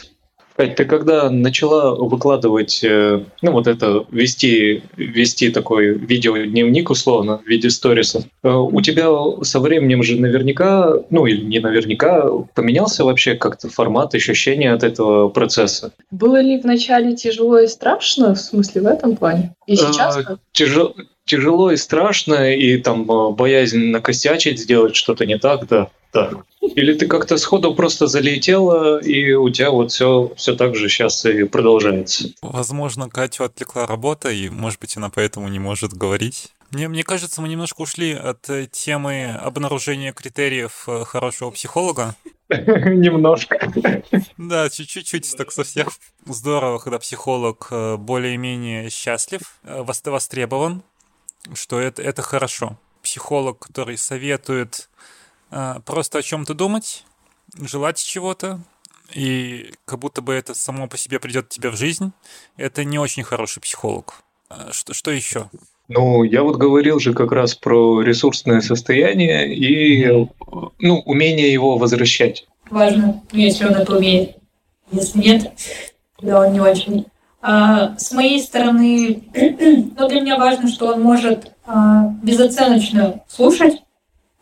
Кать, ты когда начала выкладывать, э, ну вот это, вести, вести такой видеодневник условно в виде сторисов, э, у тебя со временем же наверняка, ну или не наверняка, поменялся вообще как-то формат, ощущение от этого процесса? Было ли вначале тяжело и страшно, в смысле в этом плане? И э, сейчас? А, тяжело, тяжело и страшно, и там боязнь накосячить, сделать что-то не так, да. Да. Или ты как-то сходу просто залетела, и у тебя вот все, все так же сейчас и продолжается. Возможно, Катю отвлекла работа, и, может быть, она поэтому не может говорить. Мне, мне кажется, мы немножко ушли от э, темы обнаружения критериев э, хорошего психолога. Немножко. Да, чуть-чуть так совсем. Здорово, когда психолог э, более-менее счастлив, э, востребован, что это, это хорошо. Психолог, который советует э, просто о чем-то думать, желать чего-то, и как будто бы это само по себе придет тебе в жизнь, это не очень хороший психолог. Что, что еще? Ну, я вот говорил же как раз про ресурсное состояние и ну, умение его возвращать. Важно, если он это умеет. Если нет, тогда он не очень. А, с моей стороны, ну, для меня важно, что он может а, безоценочно слушать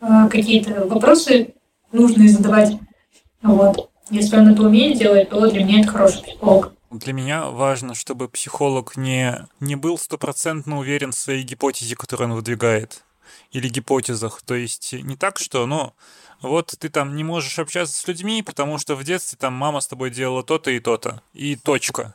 а, какие-то вопросы, нужные задавать. Вот. Если он это умеет делать, то для меня это хороший психолог. Для меня важно, чтобы психолог не, не был стопроцентно уверен в своей гипотезе, которую он выдвигает, или гипотезах. То есть не так, что, ну, вот ты там не можешь общаться с людьми, потому что в детстве там мама с тобой делала то-то и то-то, и точка.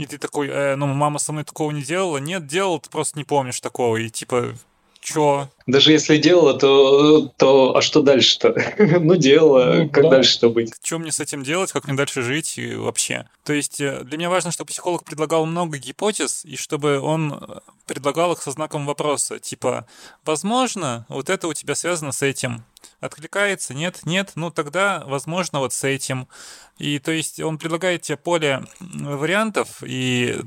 И ты такой, э, ну, мама со мной такого не делала. Нет, делал, ты просто не помнишь такого. И типа, Чё? Даже если делала, то, то а что дальше-то? ну, делала, ну, как да. дальше-то быть? Что мне с этим делать, как мне дальше жить и вообще? То есть э, для меня важно, чтобы психолог предлагал много гипотез, и чтобы он э, предлагал их со знаком вопроса. Типа, возможно, вот это у тебя связано с этим. Откликается? Нет? Нет? Ну, тогда, возможно, вот с этим. И то есть он предлагает тебе поле вариантов, и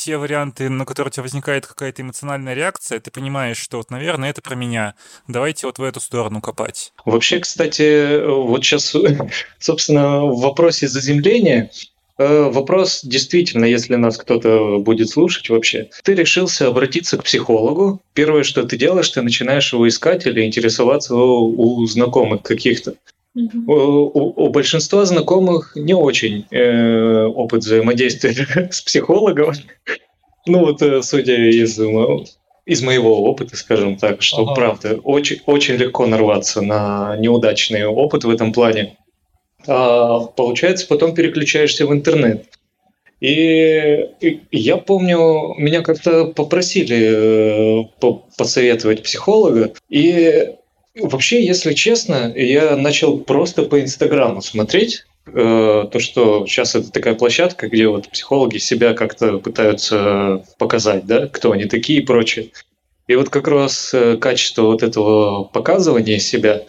те варианты, на которые у тебя возникает какая-то эмоциональная реакция, ты понимаешь, что вот, наверное, это про меня. Давайте вот в эту сторону копать. Вообще, кстати, вот сейчас, собственно, в вопросе заземления э, Вопрос действительно, если нас кто-то будет слушать вообще, ты решился обратиться к психологу. Первое, что ты делаешь, ты начинаешь его искать или интересоваться у знакомых каких-то. Mm-hmm. У, у большинства знакомых не очень э, опыт взаимодействия с психологом. Ну вот, э, судя из, из моего опыта, скажем так, что ага. правда очень, очень легко нарваться на неудачный опыт в этом плане. А, получается, потом переключаешься в интернет. И, и я помню, меня как-то попросили э, посоветовать психолога, и Вообще, если честно, я начал просто по Инстаграму смотреть. Э, то, что сейчас это такая площадка, где вот психологи себя как-то пытаются показать, да, кто они такие и прочее. И вот как раз э, качество вот этого показывания себя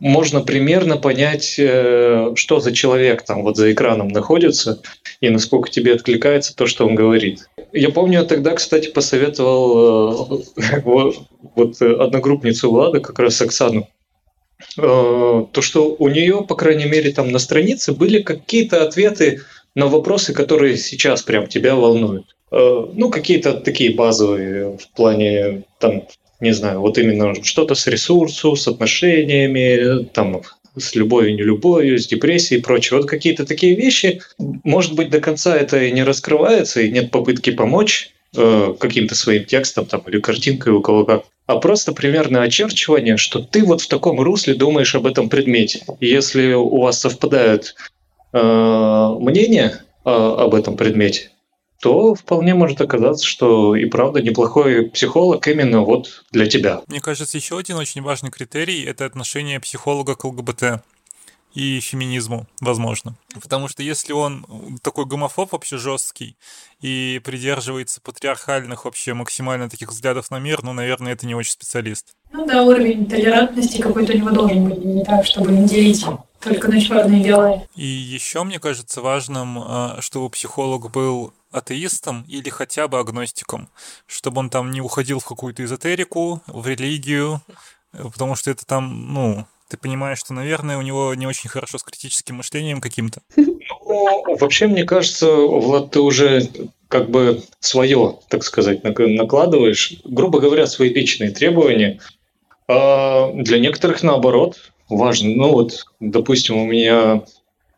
можно примерно понять, э, что за человек там вот за экраном находится и насколько тебе откликается то, что он говорит. Я помню, я тогда, кстати, посоветовал э, вот одногруппницу Влада, как раз Оксану, э, то, что у нее, по крайней мере, там на странице были какие-то ответы на вопросы, которые сейчас прям тебя волнуют. Ну, какие-то такие базовые в плане там не знаю, вот именно что-то с ресурсом, с отношениями, там, с любовью, не любовью, с депрессией и прочее. Вот какие-то такие вещи, может быть, до конца это и не раскрывается, и нет попытки помочь э, каким-то своим текстом там, или картинкой у кого как, а просто примерное очерчивание, что ты вот в таком русле думаешь об этом предмете. И если у вас совпадают э, мнения э, об этом предмете, то вполне может оказаться, что и правда неплохой психолог именно вот для тебя. Мне кажется, еще один очень важный критерий – это отношение психолога к ЛГБТ и феминизму, возможно. Потому что если он такой гомофоб вообще жесткий и придерживается патриархальных вообще максимально таких взглядов на мир, ну, наверное, это не очень специалист. Ну да, уровень толерантности какой-то у него должен быть, не так, чтобы не делить только на черное и. И еще мне кажется важным, а, чтобы психолог был атеистом или хотя бы агностиком, чтобы он там не уходил в какую-то эзотерику, в религию, потому что это там, ну, ты понимаешь, что, наверное, у него не очень хорошо с критическим мышлением каким-то. Ну, вообще, мне кажется, Влад, ты уже как бы свое, так сказать, накладываешь, грубо говоря, свои личные требования. А для некоторых, наоборот, важно. Ну вот, допустим, у меня,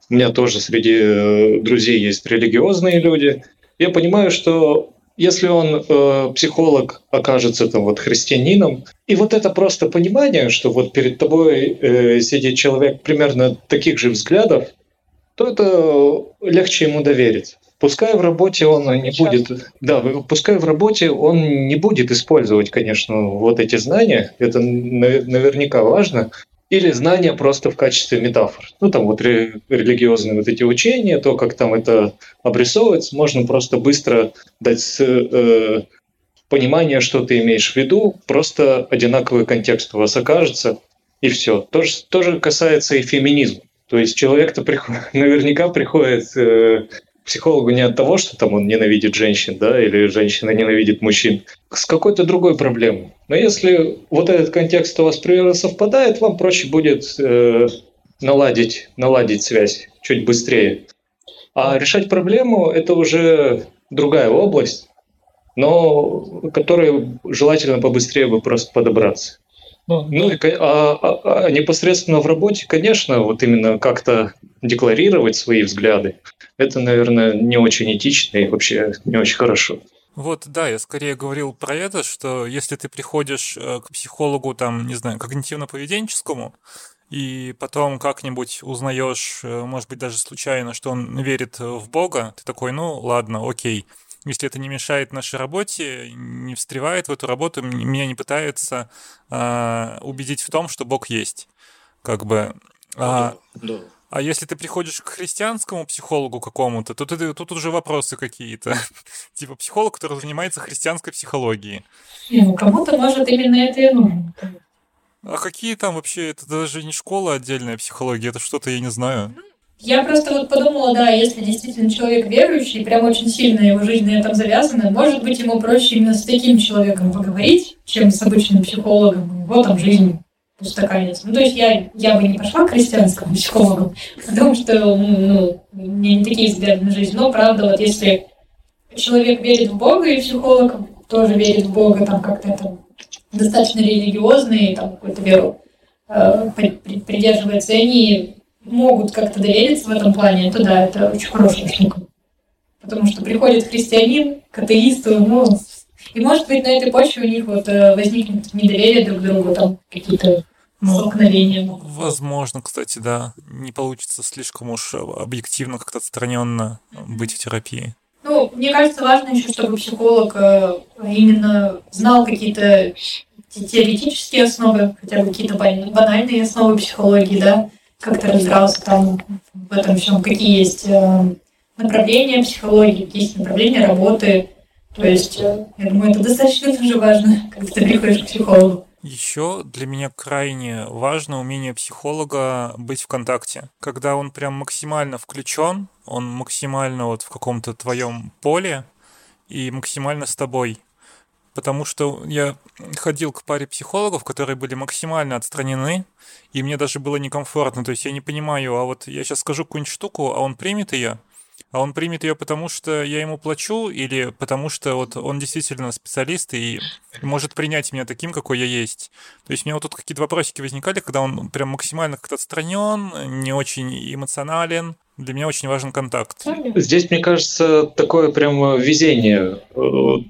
у меня тоже среди э, друзей есть религиозные люди – я понимаю, что если он э, психолог окажется там вот христианином, и вот это просто понимание, что вот перед тобой э, сидит человек примерно таких же взглядов, то это легче ему доверить. Пускай в работе он не будет, да, пускай в работе он не будет использовать, конечно, вот эти знания, это наверняка важно, или знания просто в качестве метафор. Ну, там вот религиозные вот эти учения, то, как там это обрисовывается, можно просто быстро дать э, понимание, что ты имеешь в виду, просто одинаковый контекст у вас окажется, и все. То же, то же касается и феминизма. То есть человек-то приходит, наверняка приходит э, психологу не от того, что там он ненавидит женщин, да, или женщина ненавидит мужчин, с какой-то другой проблемой. Но если вот этот контекст у вас примерно совпадает, вам проще будет э, наладить, наладить связь чуть быстрее. А решать проблему – это уже другая область, но которой желательно побыстрее бы просто подобраться. Ну, ну и, а, а, а непосредственно в работе, конечно, вот именно как-то декларировать свои взгляды, это, наверное, не очень этично и вообще не очень хорошо. Вот, да, я скорее говорил про это, что если ты приходишь э, к психологу, там, не знаю, когнитивно-поведенческому, и потом как-нибудь узнаешь, э, может быть, даже случайно, что он верит в Бога, ты такой, ну, ладно, окей, если это не мешает нашей работе, не встревает в эту работу, меня не пытается а, убедить в том, что Бог есть. Как бы. А, да, да. а если ты приходишь к христианскому психологу какому-то, то ты, тут уже вопросы какие-то. типа психолог, который занимается христианской психологией. Не, ну кому-то, может, именно это и нужно. А какие там вообще, это даже не школа отдельная психология, это что-то я не знаю. Ну, я просто вот подумала, да, если действительно человек верующий, прям очень сильно его жизнь на этом завязана, может быть, ему проще именно с таким человеком поговорить, чем с обычным психологом. Вот там жизнь устаканится. Ну, то есть я, я бы не пошла к христианскому психологу, потому что ну, у меня не такие взгляды на жизнь. Но, правда, вот если человек верит в Бога, и психолог тоже верит в Бога, там как-то это достаточно религиозный, там какую-то веру э, придерживается, они могут как-то довериться в этом плане, то да, это очень хорошая штука. Потому что приходит христианин к атеисту, ну, и может быть на этой почве у них вот э, возникнет недоверие друг к другу, там какие-то столкновения. Возможно, кстати, да. Не получится слишком уж объективно, как-то отстраненно быть в терапии. Ну, мне кажется, важно еще, чтобы психолог э, именно знал какие-то теоретические основы, хотя бы какие-то банальные основы психологии, да, как-то разбирался там в этом всем, какие есть э, направления психологии, какие есть направления работы. То есть, э, я думаю, это достаточно тоже важно, когда ты приходишь к психологу. Еще для меня крайне важно умение психолога быть в контакте. Когда он прям максимально включен, он максимально вот в каком-то твоем поле и максимально с тобой потому что я ходил к паре психологов, которые были максимально отстранены, и мне даже было некомфортно. То есть я не понимаю, а вот я сейчас скажу какую-нибудь штуку, а он примет ее? А он примет ее потому, что я ему плачу, или потому что вот он действительно специалист и может принять меня таким, какой я есть. То есть у меня вот тут какие-то вопросики возникали, когда он прям максимально как-то отстранен, не очень эмоционален, для меня очень важен контакт. Здесь, мне кажется, такое прямо везение э,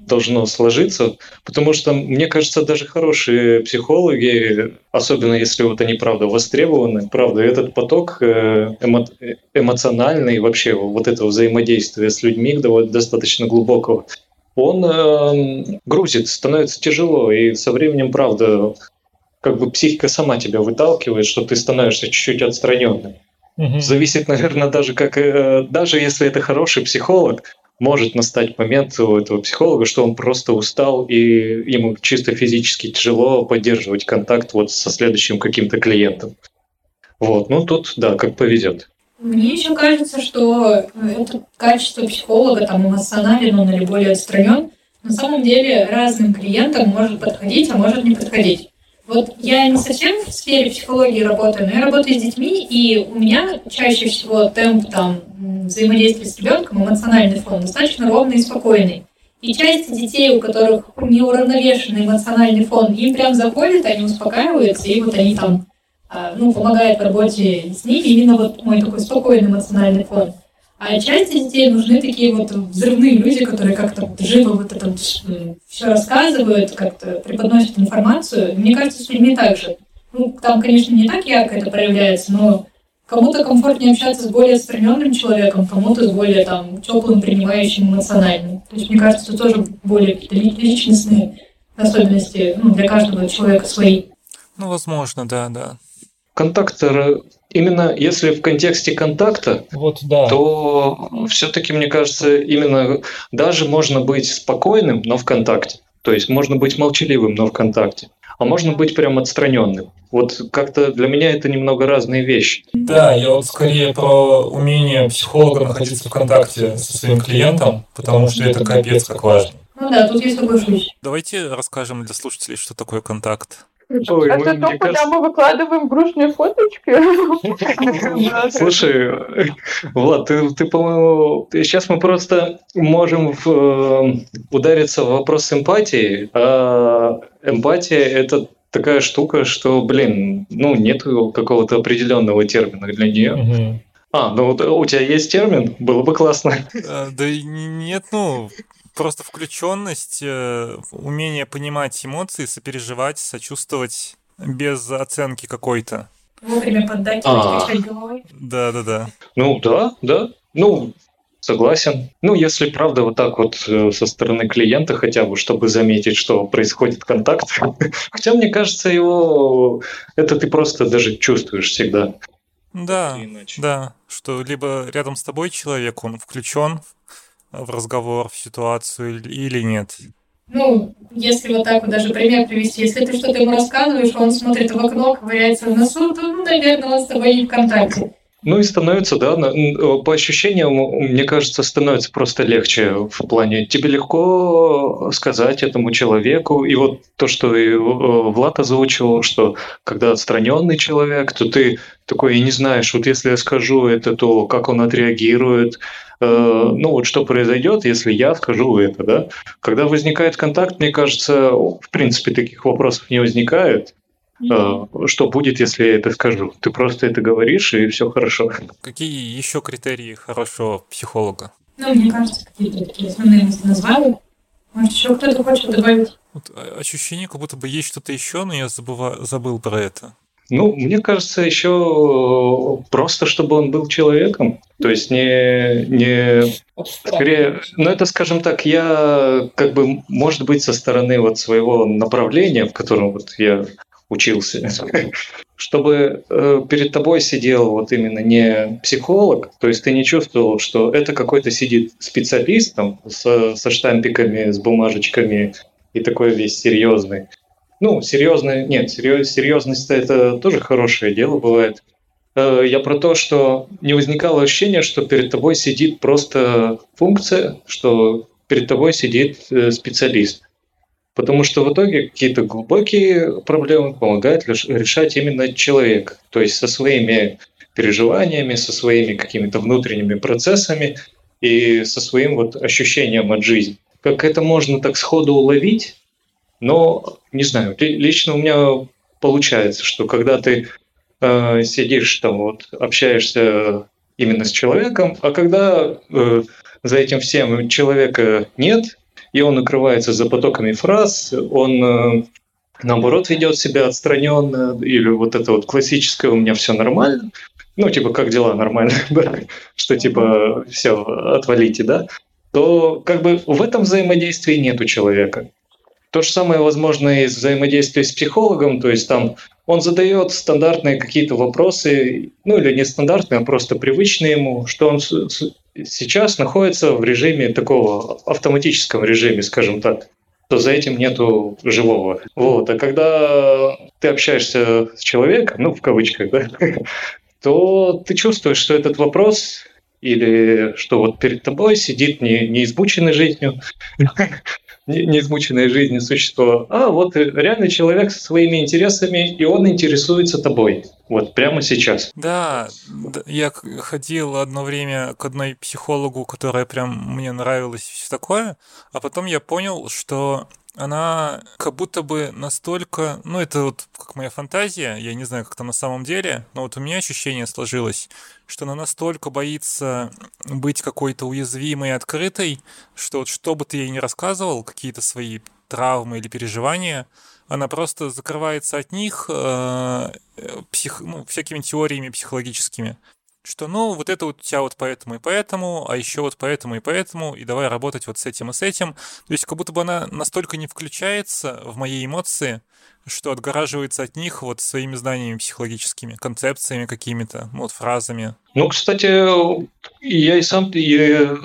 должно сложиться, потому что, мне кажется, даже хорошие психологи, особенно если вот они, правда, востребованы, правда, этот поток э, эмо эмоциональный, вообще вот этого взаимодействия с людьми достаточно глубокого, он э, грузит, становится тяжело, и со временем, правда, как бы психика сама тебя выталкивает, что ты становишься чуть-чуть отстраненным. Угу. Зависит, наверное, даже как э, даже если это хороший психолог, может настать момент у этого психолога, что он просто устал и ему чисто физически тяжело поддерживать контакт вот со следующим каким-то клиентом. Вот, ну тут да, как повезет. Мне еще кажется, что это качество психолога там эмоционален он или более отстранен. На самом деле разным клиентам может подходить, а может не подходить. Вот я не совсем в сфере психологии работаю, но я работаю с детьми, и у меня чаще всего темп там взаимодействия с ребенком, эмоциональный фон достаточно ровный и спокойный. И часть детей, у которых неуравновешенный эмоциональный фон, им прям заходит, они успокаиваются, и вот они там а, ну, помогают в работе с ними, именно вот мой такой спокойный эмоциональный фон. А часть детей нужны такие вот взрывные люди, которые как-то живо вот это все рассказывают, как-то преподносят информацию. Мне кажется, с людьми так же. Ну, там, конечно, не так ярко это проявляется, но кому-то комфортнее общаться с более отстраненным человеком, кому-то с более там теплым, принимающим, эмоциональным. То есть, мне кажется, тоже более какие-то личностные особенности ну, для каждого человека свои. Ну, возможно, да, да. Контакт именно если в контексте контакта, вот, да. то все-таки, мне кажется, именно даже можно быть спокойным, но в контакте. То есть можно быть молчаливым, но в контакте. А можно быть прям отстраненным. Вот как-то для меня это немного разные вещи. Да, я вот скорее про умение психолога находиться в контакте со своим клиентом, потому что это капец как важно. Ну да, тут я соглашусь. Давайте расскажем для слушателей, что такое контакт. Ой, это то, куда кажется... мы выкладываем грустные фоточки? Слушай, Влад, ты, ты по-моему, сейчас мы просто можем в, э, удариться в вопрос эмпатии, а эмпатия – это такая штука, что, блин, ну, нет какого-то определенного термина для нее. Угу. А, ну у тебя есть термин? Было бы классно. А, да нет, ну, просто включенность, э, умение понимать эмоции, сопереживать, сочувствовать без оценки какой-то. Вовремя поддать, а. головой. Да, да, да. Ну да, да. Ну, Согласен. Ну, если правда вот так вот э, со стороны клиента хотя бы, чтобы заметить, что происходит контакт. Хотя, мне кажется, его это ты просто даже чувствуешь всегда. Да, да, что либо рядом с тобой человек, он включен в разговор, в ситуацию или нет? Ну, если вот так вот даже пример привести, если ты что-то ему рассказываешь, он смотрит в окно, ковыряется в носу, то, ну, наверное, он с тобой не в контакте. Ну и становится, да, по ощущениям, мне кажется, становится просто легче в плане. Тебе легко сказать этому человеку, и вот то, что и э, Влад озвучивал, что когда отстраненный человек, то ты такой и не знаешь, вот если я скажу это, то как он отреагирует, э, ну вот что произойдет, если я скажу это, да? Когда возникает контакт, мне кажется, в принципе таких вопросов не возникает. А, что будет, если я это скажу? Ты просто это говоришь, и все хорошо. Какие еще критерии хорошего психолога? Ну, мне кажется, какие-то такие основные назвали. Может, еще кто-то хочет добавить? Вот а, ощущение, как будто бы есть что-то еще, но я забыва... забыл про это. Ну, мне кажется, еще просто, чтобы он был человеком. То есть не, не скорее, ну это, скажем так, я как бы, может быть, со стороны вот своего направления, в котором вот я учился, чтобы э, перед тобой сидел вот именно не психолог, то есть ты не чувствовал, что это какой-то сидит специалист там, со, со штампиками, с бумажечками и такой весь серьезный. Ну, серьезный, нет, серьез, серьезность это тоже хорошее дело бывает. Э, я про то, что не возникало ощущения, что перед тобой сидит просто функция, что перед тобой сидит э, специалист. Потому что в итоге какие-то глубокие проблемы помогает решать именно человек. То есть со своими переживаниями, со своими какими-то внутренними процессами и со своим вот ощущением от жизни. Как это можно так сходу уловить? Но, не знаю, лично у меня получается, что когда ты э, сидишь там, вот, общаешься именно с человеком, а когда э, за этим всем человека нет, и он укрывается за потоками фраз, он э, наоборот ведет себя отстраненно, или вот это вот классическое «у меня все нормально», ну, типа, как дела? Нормально, что типа, все, отвалите, да, то как бы в этом взаимодействии нет у человека. То же самое, возможно, и взаимодействие с психологом, то есть там он задает стандартные какие-то вопросы, ну или не стандартные, а просто привычные ему, что он сейчас находится в режиме такого автоматическом режиме, скажем так то за этим нету живого. Вот. А когда ты общаешься с человеком, ну, в кавычках, да, то ты чувствуешь, что этот вопрос или что вот перед тобой сидит не, не измученный жизнью, неизмученное жизнью существо, а вот реальный человек со своими интересами, и он интересуется тобой. Вот прямо сейчас. Да, я ходил одно время к одной психологу, которая прям мне нравилась и все такое, а потом я понял, что она как будто бы настолько, ну это вот как моя фантазия, я не знаю, как там на самом деле, но вот у меня ощущение сложилось, что она настолько боится быть какой-то уязвимой и открытой, что вот что бы ты ей не рассказывал, какие-то свои травмы или переживания, она просто закрывается от них э, псих, ну, всякими теориями психологическими что ну вот это вот у тебя вот поэтому и поэтому, а еще вот поэтому и поэтому, и давай работать вот с этим и с этим. То есть как будто бы она настолько не включается в мои эмоции, что отгораживается от них вот своими знаниями психологическими, концепциями какими-то, вот фразами. Ну, кстати, я и сам, я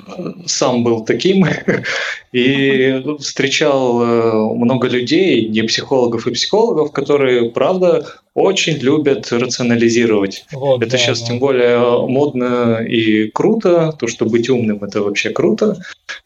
сам был таким, и встречал э, много людей, и психологов, и психологов, которые, правда, очень любят рационализировать. Вот, это да, сейчас да. тем более модно и круто, то, что быть умным, это вообще круто.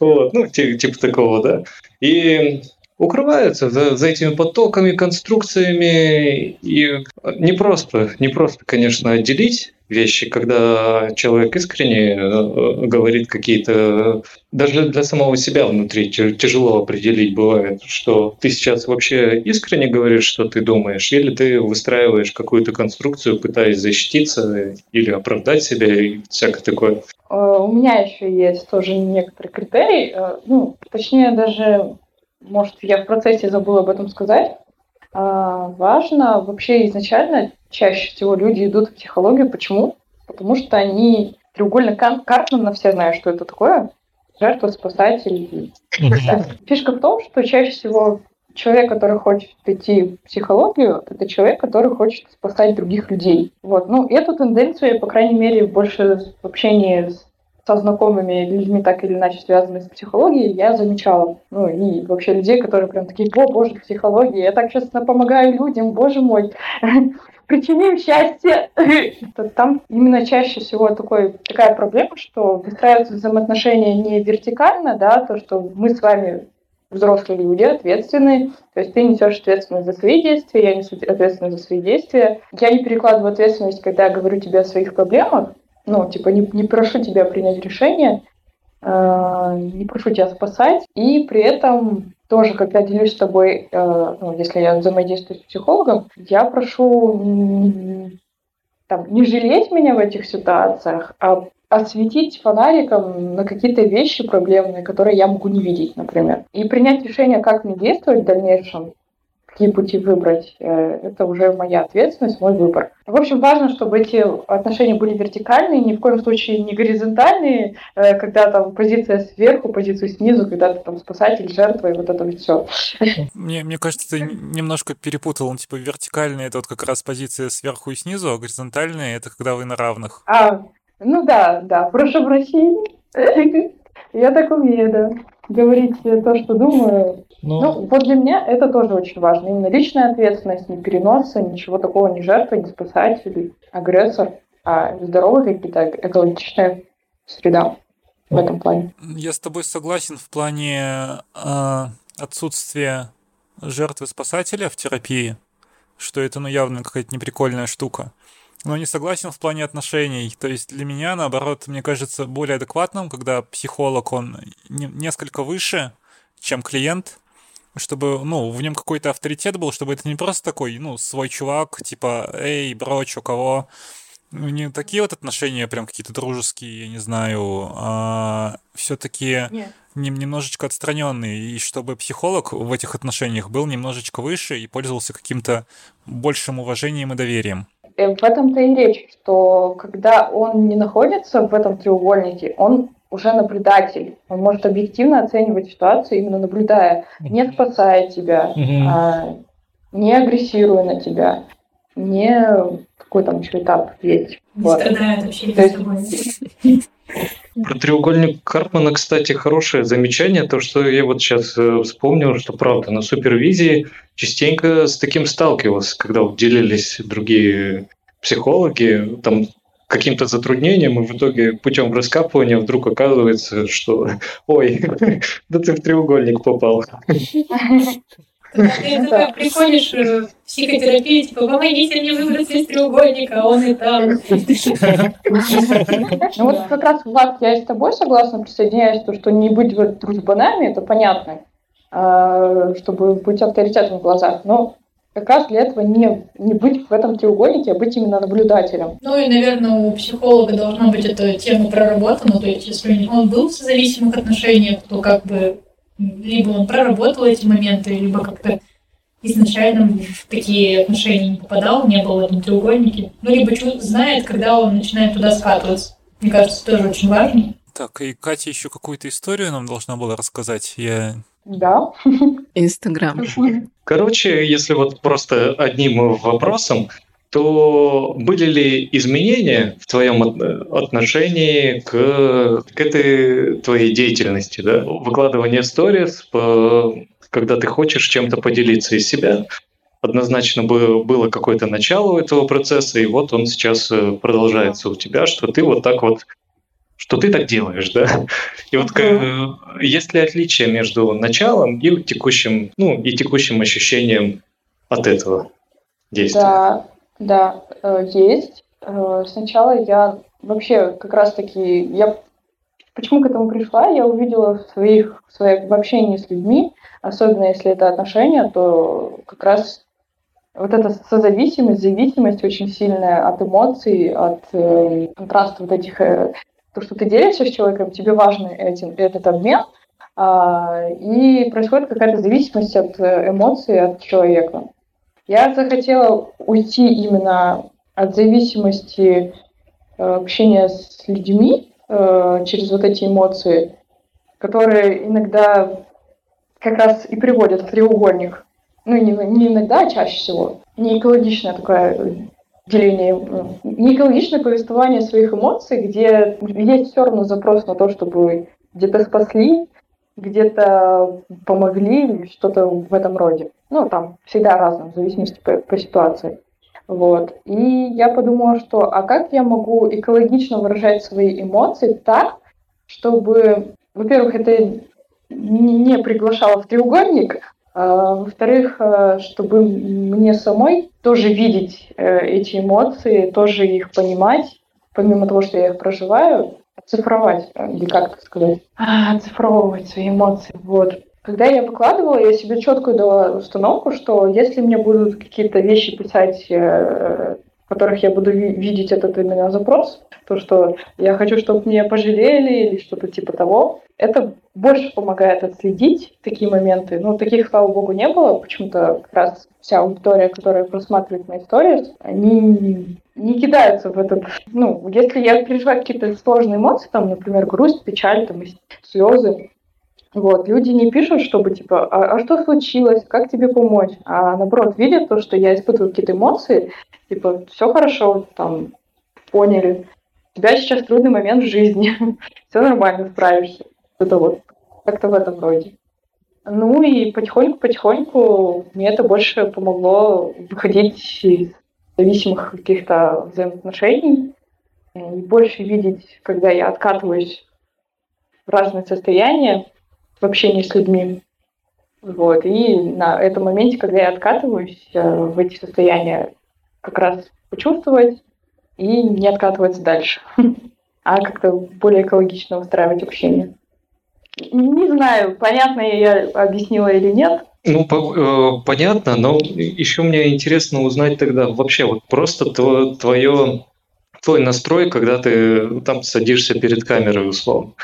вот, ну, типа такого, да. И укрываются за, за этими потоками, конструкциями. И не просто, не просто, конечно, отделить вещи, когда человек искренне э, говорит какие-то... Даже для самого себя внутри тяжело определить бывает, что ты сейчас вообще искренне говоришь, что ты думаешь, или ты выстраиваешь какую-то конструкцию, пытаясь защититься или оправдать себя и всякое такое. Э, у меня еще есть тоже некоторые критерии, э, ну, точнее даже может, я в процессе забыла об этом сказать. А, важно вообще изначально, чаще всего люди идут в психологию. Почему? Потому что они треугольно Карпмана, все знают, что это такое. Жертва, спасатель. Фишка в том, что чаще всего человек, который хочет идти в психологию, это человек, который хочет спасать других людей. Вот. Ну, эту тенденцию я, по крайней мере, больше в общении с со знакомыми людьми, так или иначе связанными с психологией, я замечала. Ну и вообще людей, которые прям такие, о, боже, психология, я так сейчас помогаю людям, боже мой, причиним счастье. Там именно чаще всего такой, такая проблема, что выстраиваются взаимоотношения не вертикально, да, то, что мы с вами взрослые люди, ответственные. То есть ты несешь ответственность за свои действия, я несу ответственность за свои действия. Я не перекладываю ответственность, когда я говорю тебе о своих проблемах, ну, типа, не, не прошу тебя принять решение, э, не прошу тебя спасать, и при этом тоже, когда делюсь с тобой, э, ну, если я взаимодействую с психологом, я прошу там, не жалеть меня в этих ситуациях, а осветить фонариком на какие-то вещи проблемные, которые я могу не видеть, например. И принять решение, как мне действовать в дальнейшем, какие пути выбрать, э, это уже моя ответственность, мой выбор. В общем, важно, чтобы эти отношения были вертикальные, ни в коем случае не горизонтальные, э, когда там позиция сверху, позиция снизу, когда ты там спасатель, жертва и вот это вот все. Мне, мне кажется, ты немножко перепутал. Он типа вертикальный это вот как раз позиция сверху и снизу, а горизонтальная это когда вы на равных. А, ну да, да, прошу прощения. Я так умею, да. Говорить то, что думаю. Но... Ну, ну, вот для меня это тоже очень важно. Именно личная ответственность, не переноса, ничего такого, не жертва, не спасатель, агрессор, а здоровая какие-то экологичная среда в этом плане. Я с тобой согласен в плане э, отсутствия жертвы спасателя в терапии, что это ну явно какая-то неприкольная штука. Но не согласен в плане отношений. То есть для меня, наоборот, мне кажется более адекватным, когда психолог, он несколько выше, чем клиент, чтобы, ну, в нем какой-то авторитет был, чтобы это не просто такой, ну, свой чувак, типа, эй, бро, чё, кого? Ну, не такие вот отношения прям какие-то дружеские, я не знаю, а все-таки не, немножечко отстраненные, и чтобы психолог в этих отношениях был немножечко выше и пользовался каким-то большим уважением и доверием. Э, в этом-то и речь, что когда он не находится в этом треугольнике, он уже наблюдатель. Он может объективно оценивать ситуацию, именно наблюдая, не спасая тебя, а, не агрессируя на тебя, не какой там еще этап есть. Не вот. страдает вообще То есть... Про треугольник Карпмана, кстати, хорошее замечание, то, что я вот сейчас э, вспомнил, что правда, на супервизии частенько с таким сталкивался, когда вот делились другие психологи, там каким-то затруднением, и в итоге путем раскапывания вдруг оказывается, что ой, да ты в треугольник попал. Ты такой приходишь в психотерапию, типа, помогите мне выбраться из треугольника, а он и там. Ну вот как раз, Влад, я с тобой согласна, присоединяюсь, то, что не быть вот дружбанами, это понятно, а, чтобы быть авторитетом в глазах. Но как раз для этого не, не быть в этом треугольнике, а быть именно наблюдателем. Ну и, наверное, у психолога должна быть эта тема проработана, то есть если он был в зависимых отношениях, то как бы либо он проработал эти моменты, либо как-то изначально в такие отношения не попадал, не был в этом треугольнике, ну, либо знает, когда он начинает туда скатываться. Мне кажется, тоже очень важно. Так, и Катя еще какую-то историю нам должна была рассказать. Я да. Инстаграм. Короче, если вот просто одним вопросом, то были ли изменения в твоем отношении к, к этой твоей деятельности, да? Выкладывание сторис, когда ты хочешь чем-то поделиться из себя, однозначно было какое-то начало этого процесса, и вот он сейчас э, продолжается у тебя, что ты вот так вот что ты так делаешь, да? И вот э, есть ли отличие между началом и текущим, ну, и текущим ощущением от этого действия? Да, да, э, есть. Сначала я вообще как раз-таки, я почему к этому пришла, я увидела в своих, в своих в общении с людьми, особенно если это отношения, то как раз вот эта созависимость, зависимость очень сильная от эмоций, от э, контраста вот этих, э, то, что ты делишься с человеком, тебе важен этим, этот обмен, э, и происходит какая-то зависимость от э, эмоций, от человека. Я захотела уйти именно от зависимости э, общения с людьми э, через вот эти эмоции, которые иногда как раз и приводят в треугольник. Ну, не, не иногда, а чаще всего, не экологичное такое деление, не экологичное повествование своих эмоций, где есть все равно запрос на то, чтобы где-то спасли, где-то помогли или что-то в этом роде. Ну, там всегда разное, в зависимости по, по ситуации. Вот. И я подумала, что а как я могу экологично выражать свои эмоции так, чтобы, во-первых, это не приглашало в треугольник, а, во-вторых, э, чтобы мне самой тоже видеть э, эти эмоции, тоже их понимать, помимо того, что я их проживаю, оцифровать, э, или как это сказать, а, оцифровывать свои эмоции. Вот. Когда я выкладывала, я себе четкую дала установку, что если мне будут какие-то вещи писать, в которых я буду видеть этот именно запрос, то, что я хочу, чтобы меня пожалели или что-то типа того, это больше помогает отследить такие моменты. Ну, таких, слава богу, не было. Почему-то как раз вся аудитория, которая просматривает мои истории, они не кидаются в этот... Ну, если я переживаю какие-то сложные эмоции, там, например, грусть, печаль, там, слезы, вот, люди не пишут, чтобы типа, а, а что случилось, как тебе помочь, а наоборот видят то, что я испытываю какие-то эмоции, типа, все хорошо, там, поняли, у тебя сейчас трудный момент в жизни, все нормально, справишься. Это вот как-то в этом роде. Ну и потихоньку-потихоньку мне это больше помогло выходить из зависимых каких-то взаимоотношений и больше видеть, когда я откатываюсь в разные состояния в общении с людьми. Вот. И на этом моменте, когда я откатываюсь э, в эти состояния, как раз почувствовать и не откатываться дальше, а как-то более экологично устраивать общение. Не знаю, понятно я объяснила или нет. Ну, по, э, понятно, но еще мне интересно узнать тогда вообще вот просто твое, твой настрой, когда ты там садишься перед камерой условно.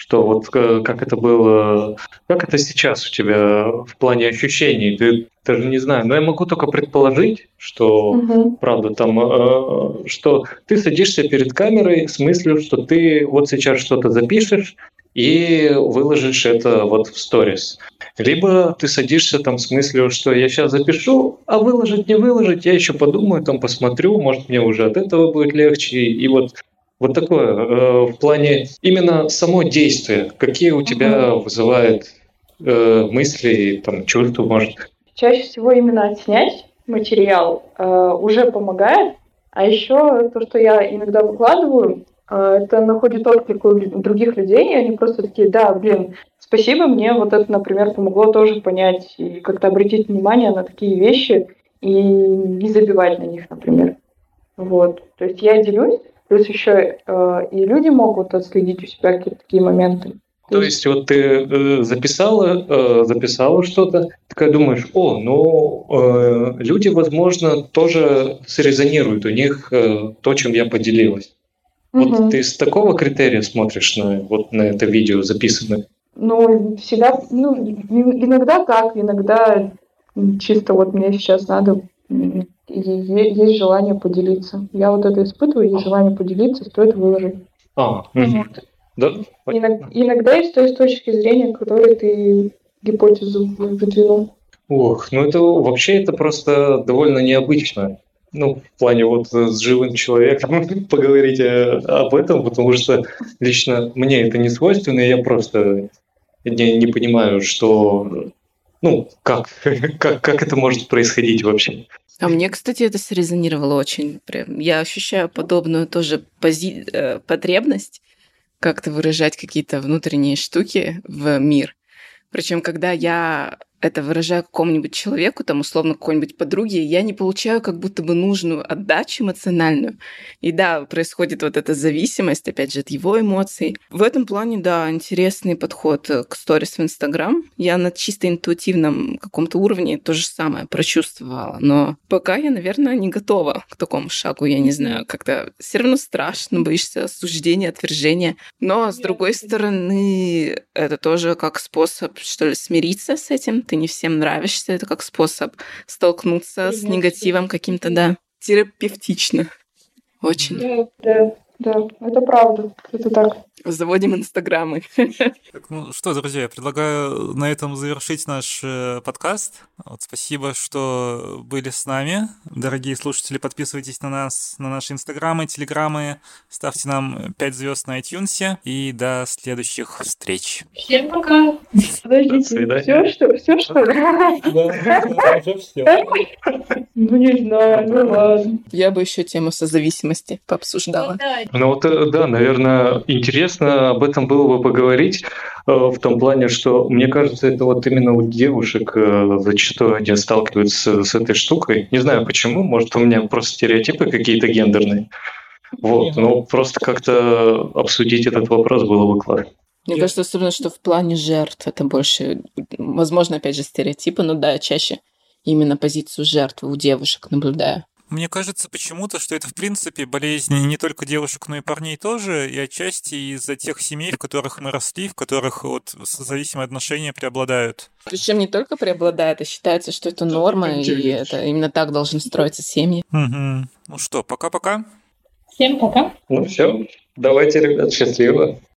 Что вот э, как это было, как это сейчас у тебя в плане ощущений? Ты даже не знаю, но я могу только предположить, что угу. правда там, э, что ты садишься перед камерой с мыслью, что ты вот сейчас что-то запишешь, и выложишь это вот в сторис. Либо ты садишься там с мыслью, что я сейчас запишу, а выложить, не выложить, я еще подумаю, там посмотрю, может мне уже от этого будет легче. И вот, вот такое э, в плане именно само действие, какие у тебя вызывает э, мысли, там, чувства, может. Чаще всего именно отснять материал э, уже помогает, а еще то, что я иногда выкладываю, это находит отклик у других людей, и они просто такие, да, блин, спасибо, мне вот это, например, помогло тоже понять и как-то обратить внимание на такие вещи и не забивать на них, например. Вот. То есть я делюсь, плюс еще э, и люди могут отследить у себя какие-то такие моменты. То есть вот ты э, записала, э, записала что-то, такая думаешь, о, ну э, люди, возможно, тоже срезонируют, у них то, чем я поделилась. Угу. Вот ты с такого критерия смотришь на, вот на это видео записанное? Ну, всегда, ну, иногда так, иногда чисто вот мне сейчас надо, есть желание поделиться. Я вот это испытываю, есть желание поделиться, стоит выложить. А, угу. да? Иногда, то с точки зрения, которой ты гипотезу выдвинул. Ох, ну это вообще это просто довольно необычно. Ну, в плане вот с живым человеком поговорить об этом, потому что лично мне это не свойственно, и я просто не, не понимаю, что, ну, как, как, как это может происходить вообще. А мне, кстати, это срезонировало очень. Прям. Я ощущаю подобную тоже пози... Э, потребность как-то выражать какие-то внутренние штуки в мир. Причем, когда я это выражаю какому-нибудь человеку, там, условно, какой-нибудь подруге, я не получаю как будто бы нужную отдачу эмоциональную. И да, происходит вот эта зависимость, опять же, от его эмоций. В этом плане, да, интересный подход к сторис в Инстаграм. Я на чисто интуитивном каком-то уровне то же самое прочувствовала. Но пока я, наверное, не готова к такому шагу. Я не знаю, как-то все равно страшно, боишься осуждения, отвержения. Но, с другой стороны, это тоже как способ, что ли, смириться с этим, ты не всем нравишься, это как способ столкнуться с негативом каким-то, да, терапевтично. Очень. Да, да. Да, это правда. Это так. Заводим инстаграмы. Так, ну что, друзья, я предлагаю на этом завершить наш э, подкаст. Вот, спасибо, что были с нами. Дорогие слушатели, подписывайтесь на нас, на наши инстаграмы, телеграммы, ставьте нам 5 звезд на iTunes и до следующих встреч. Всем пока. Подождите, все что, все что ли? Да, уже все. Ну не знаю, ну ладно. Я бы еще тему созависимости пообсуждала. Ну вот, э, да, наверное, интересно об этом было бы поговорить э, в том плане, что мне кажется, это вот именно у девушек э, зачастую они сталкиваются с этой штукой. Не знаю почему, может у меня просто стереотипы какие-то гендерные. Вот, но просто как-то обсудить этот вопрос было бы классно. Мне кажется, особенно, что в плане жертв это больше, возможно, опять же, стереотипы, но да, чаще именно позицию жертвы у девушек наблюдаю. Мне кажется почему-то, что это, в принципе, болезнь не только девушек, но и парней тоже, и отчасти из-за тех семей, в которых мы росли, в которых вот зависимые отношения преобладают. Причем не только преобладает, а считается, что это норма, и это именно так должны строиться семьи. Угу. Ну что, пока-пока. Всем пока. Ну все, давайте, ребят, счастливо.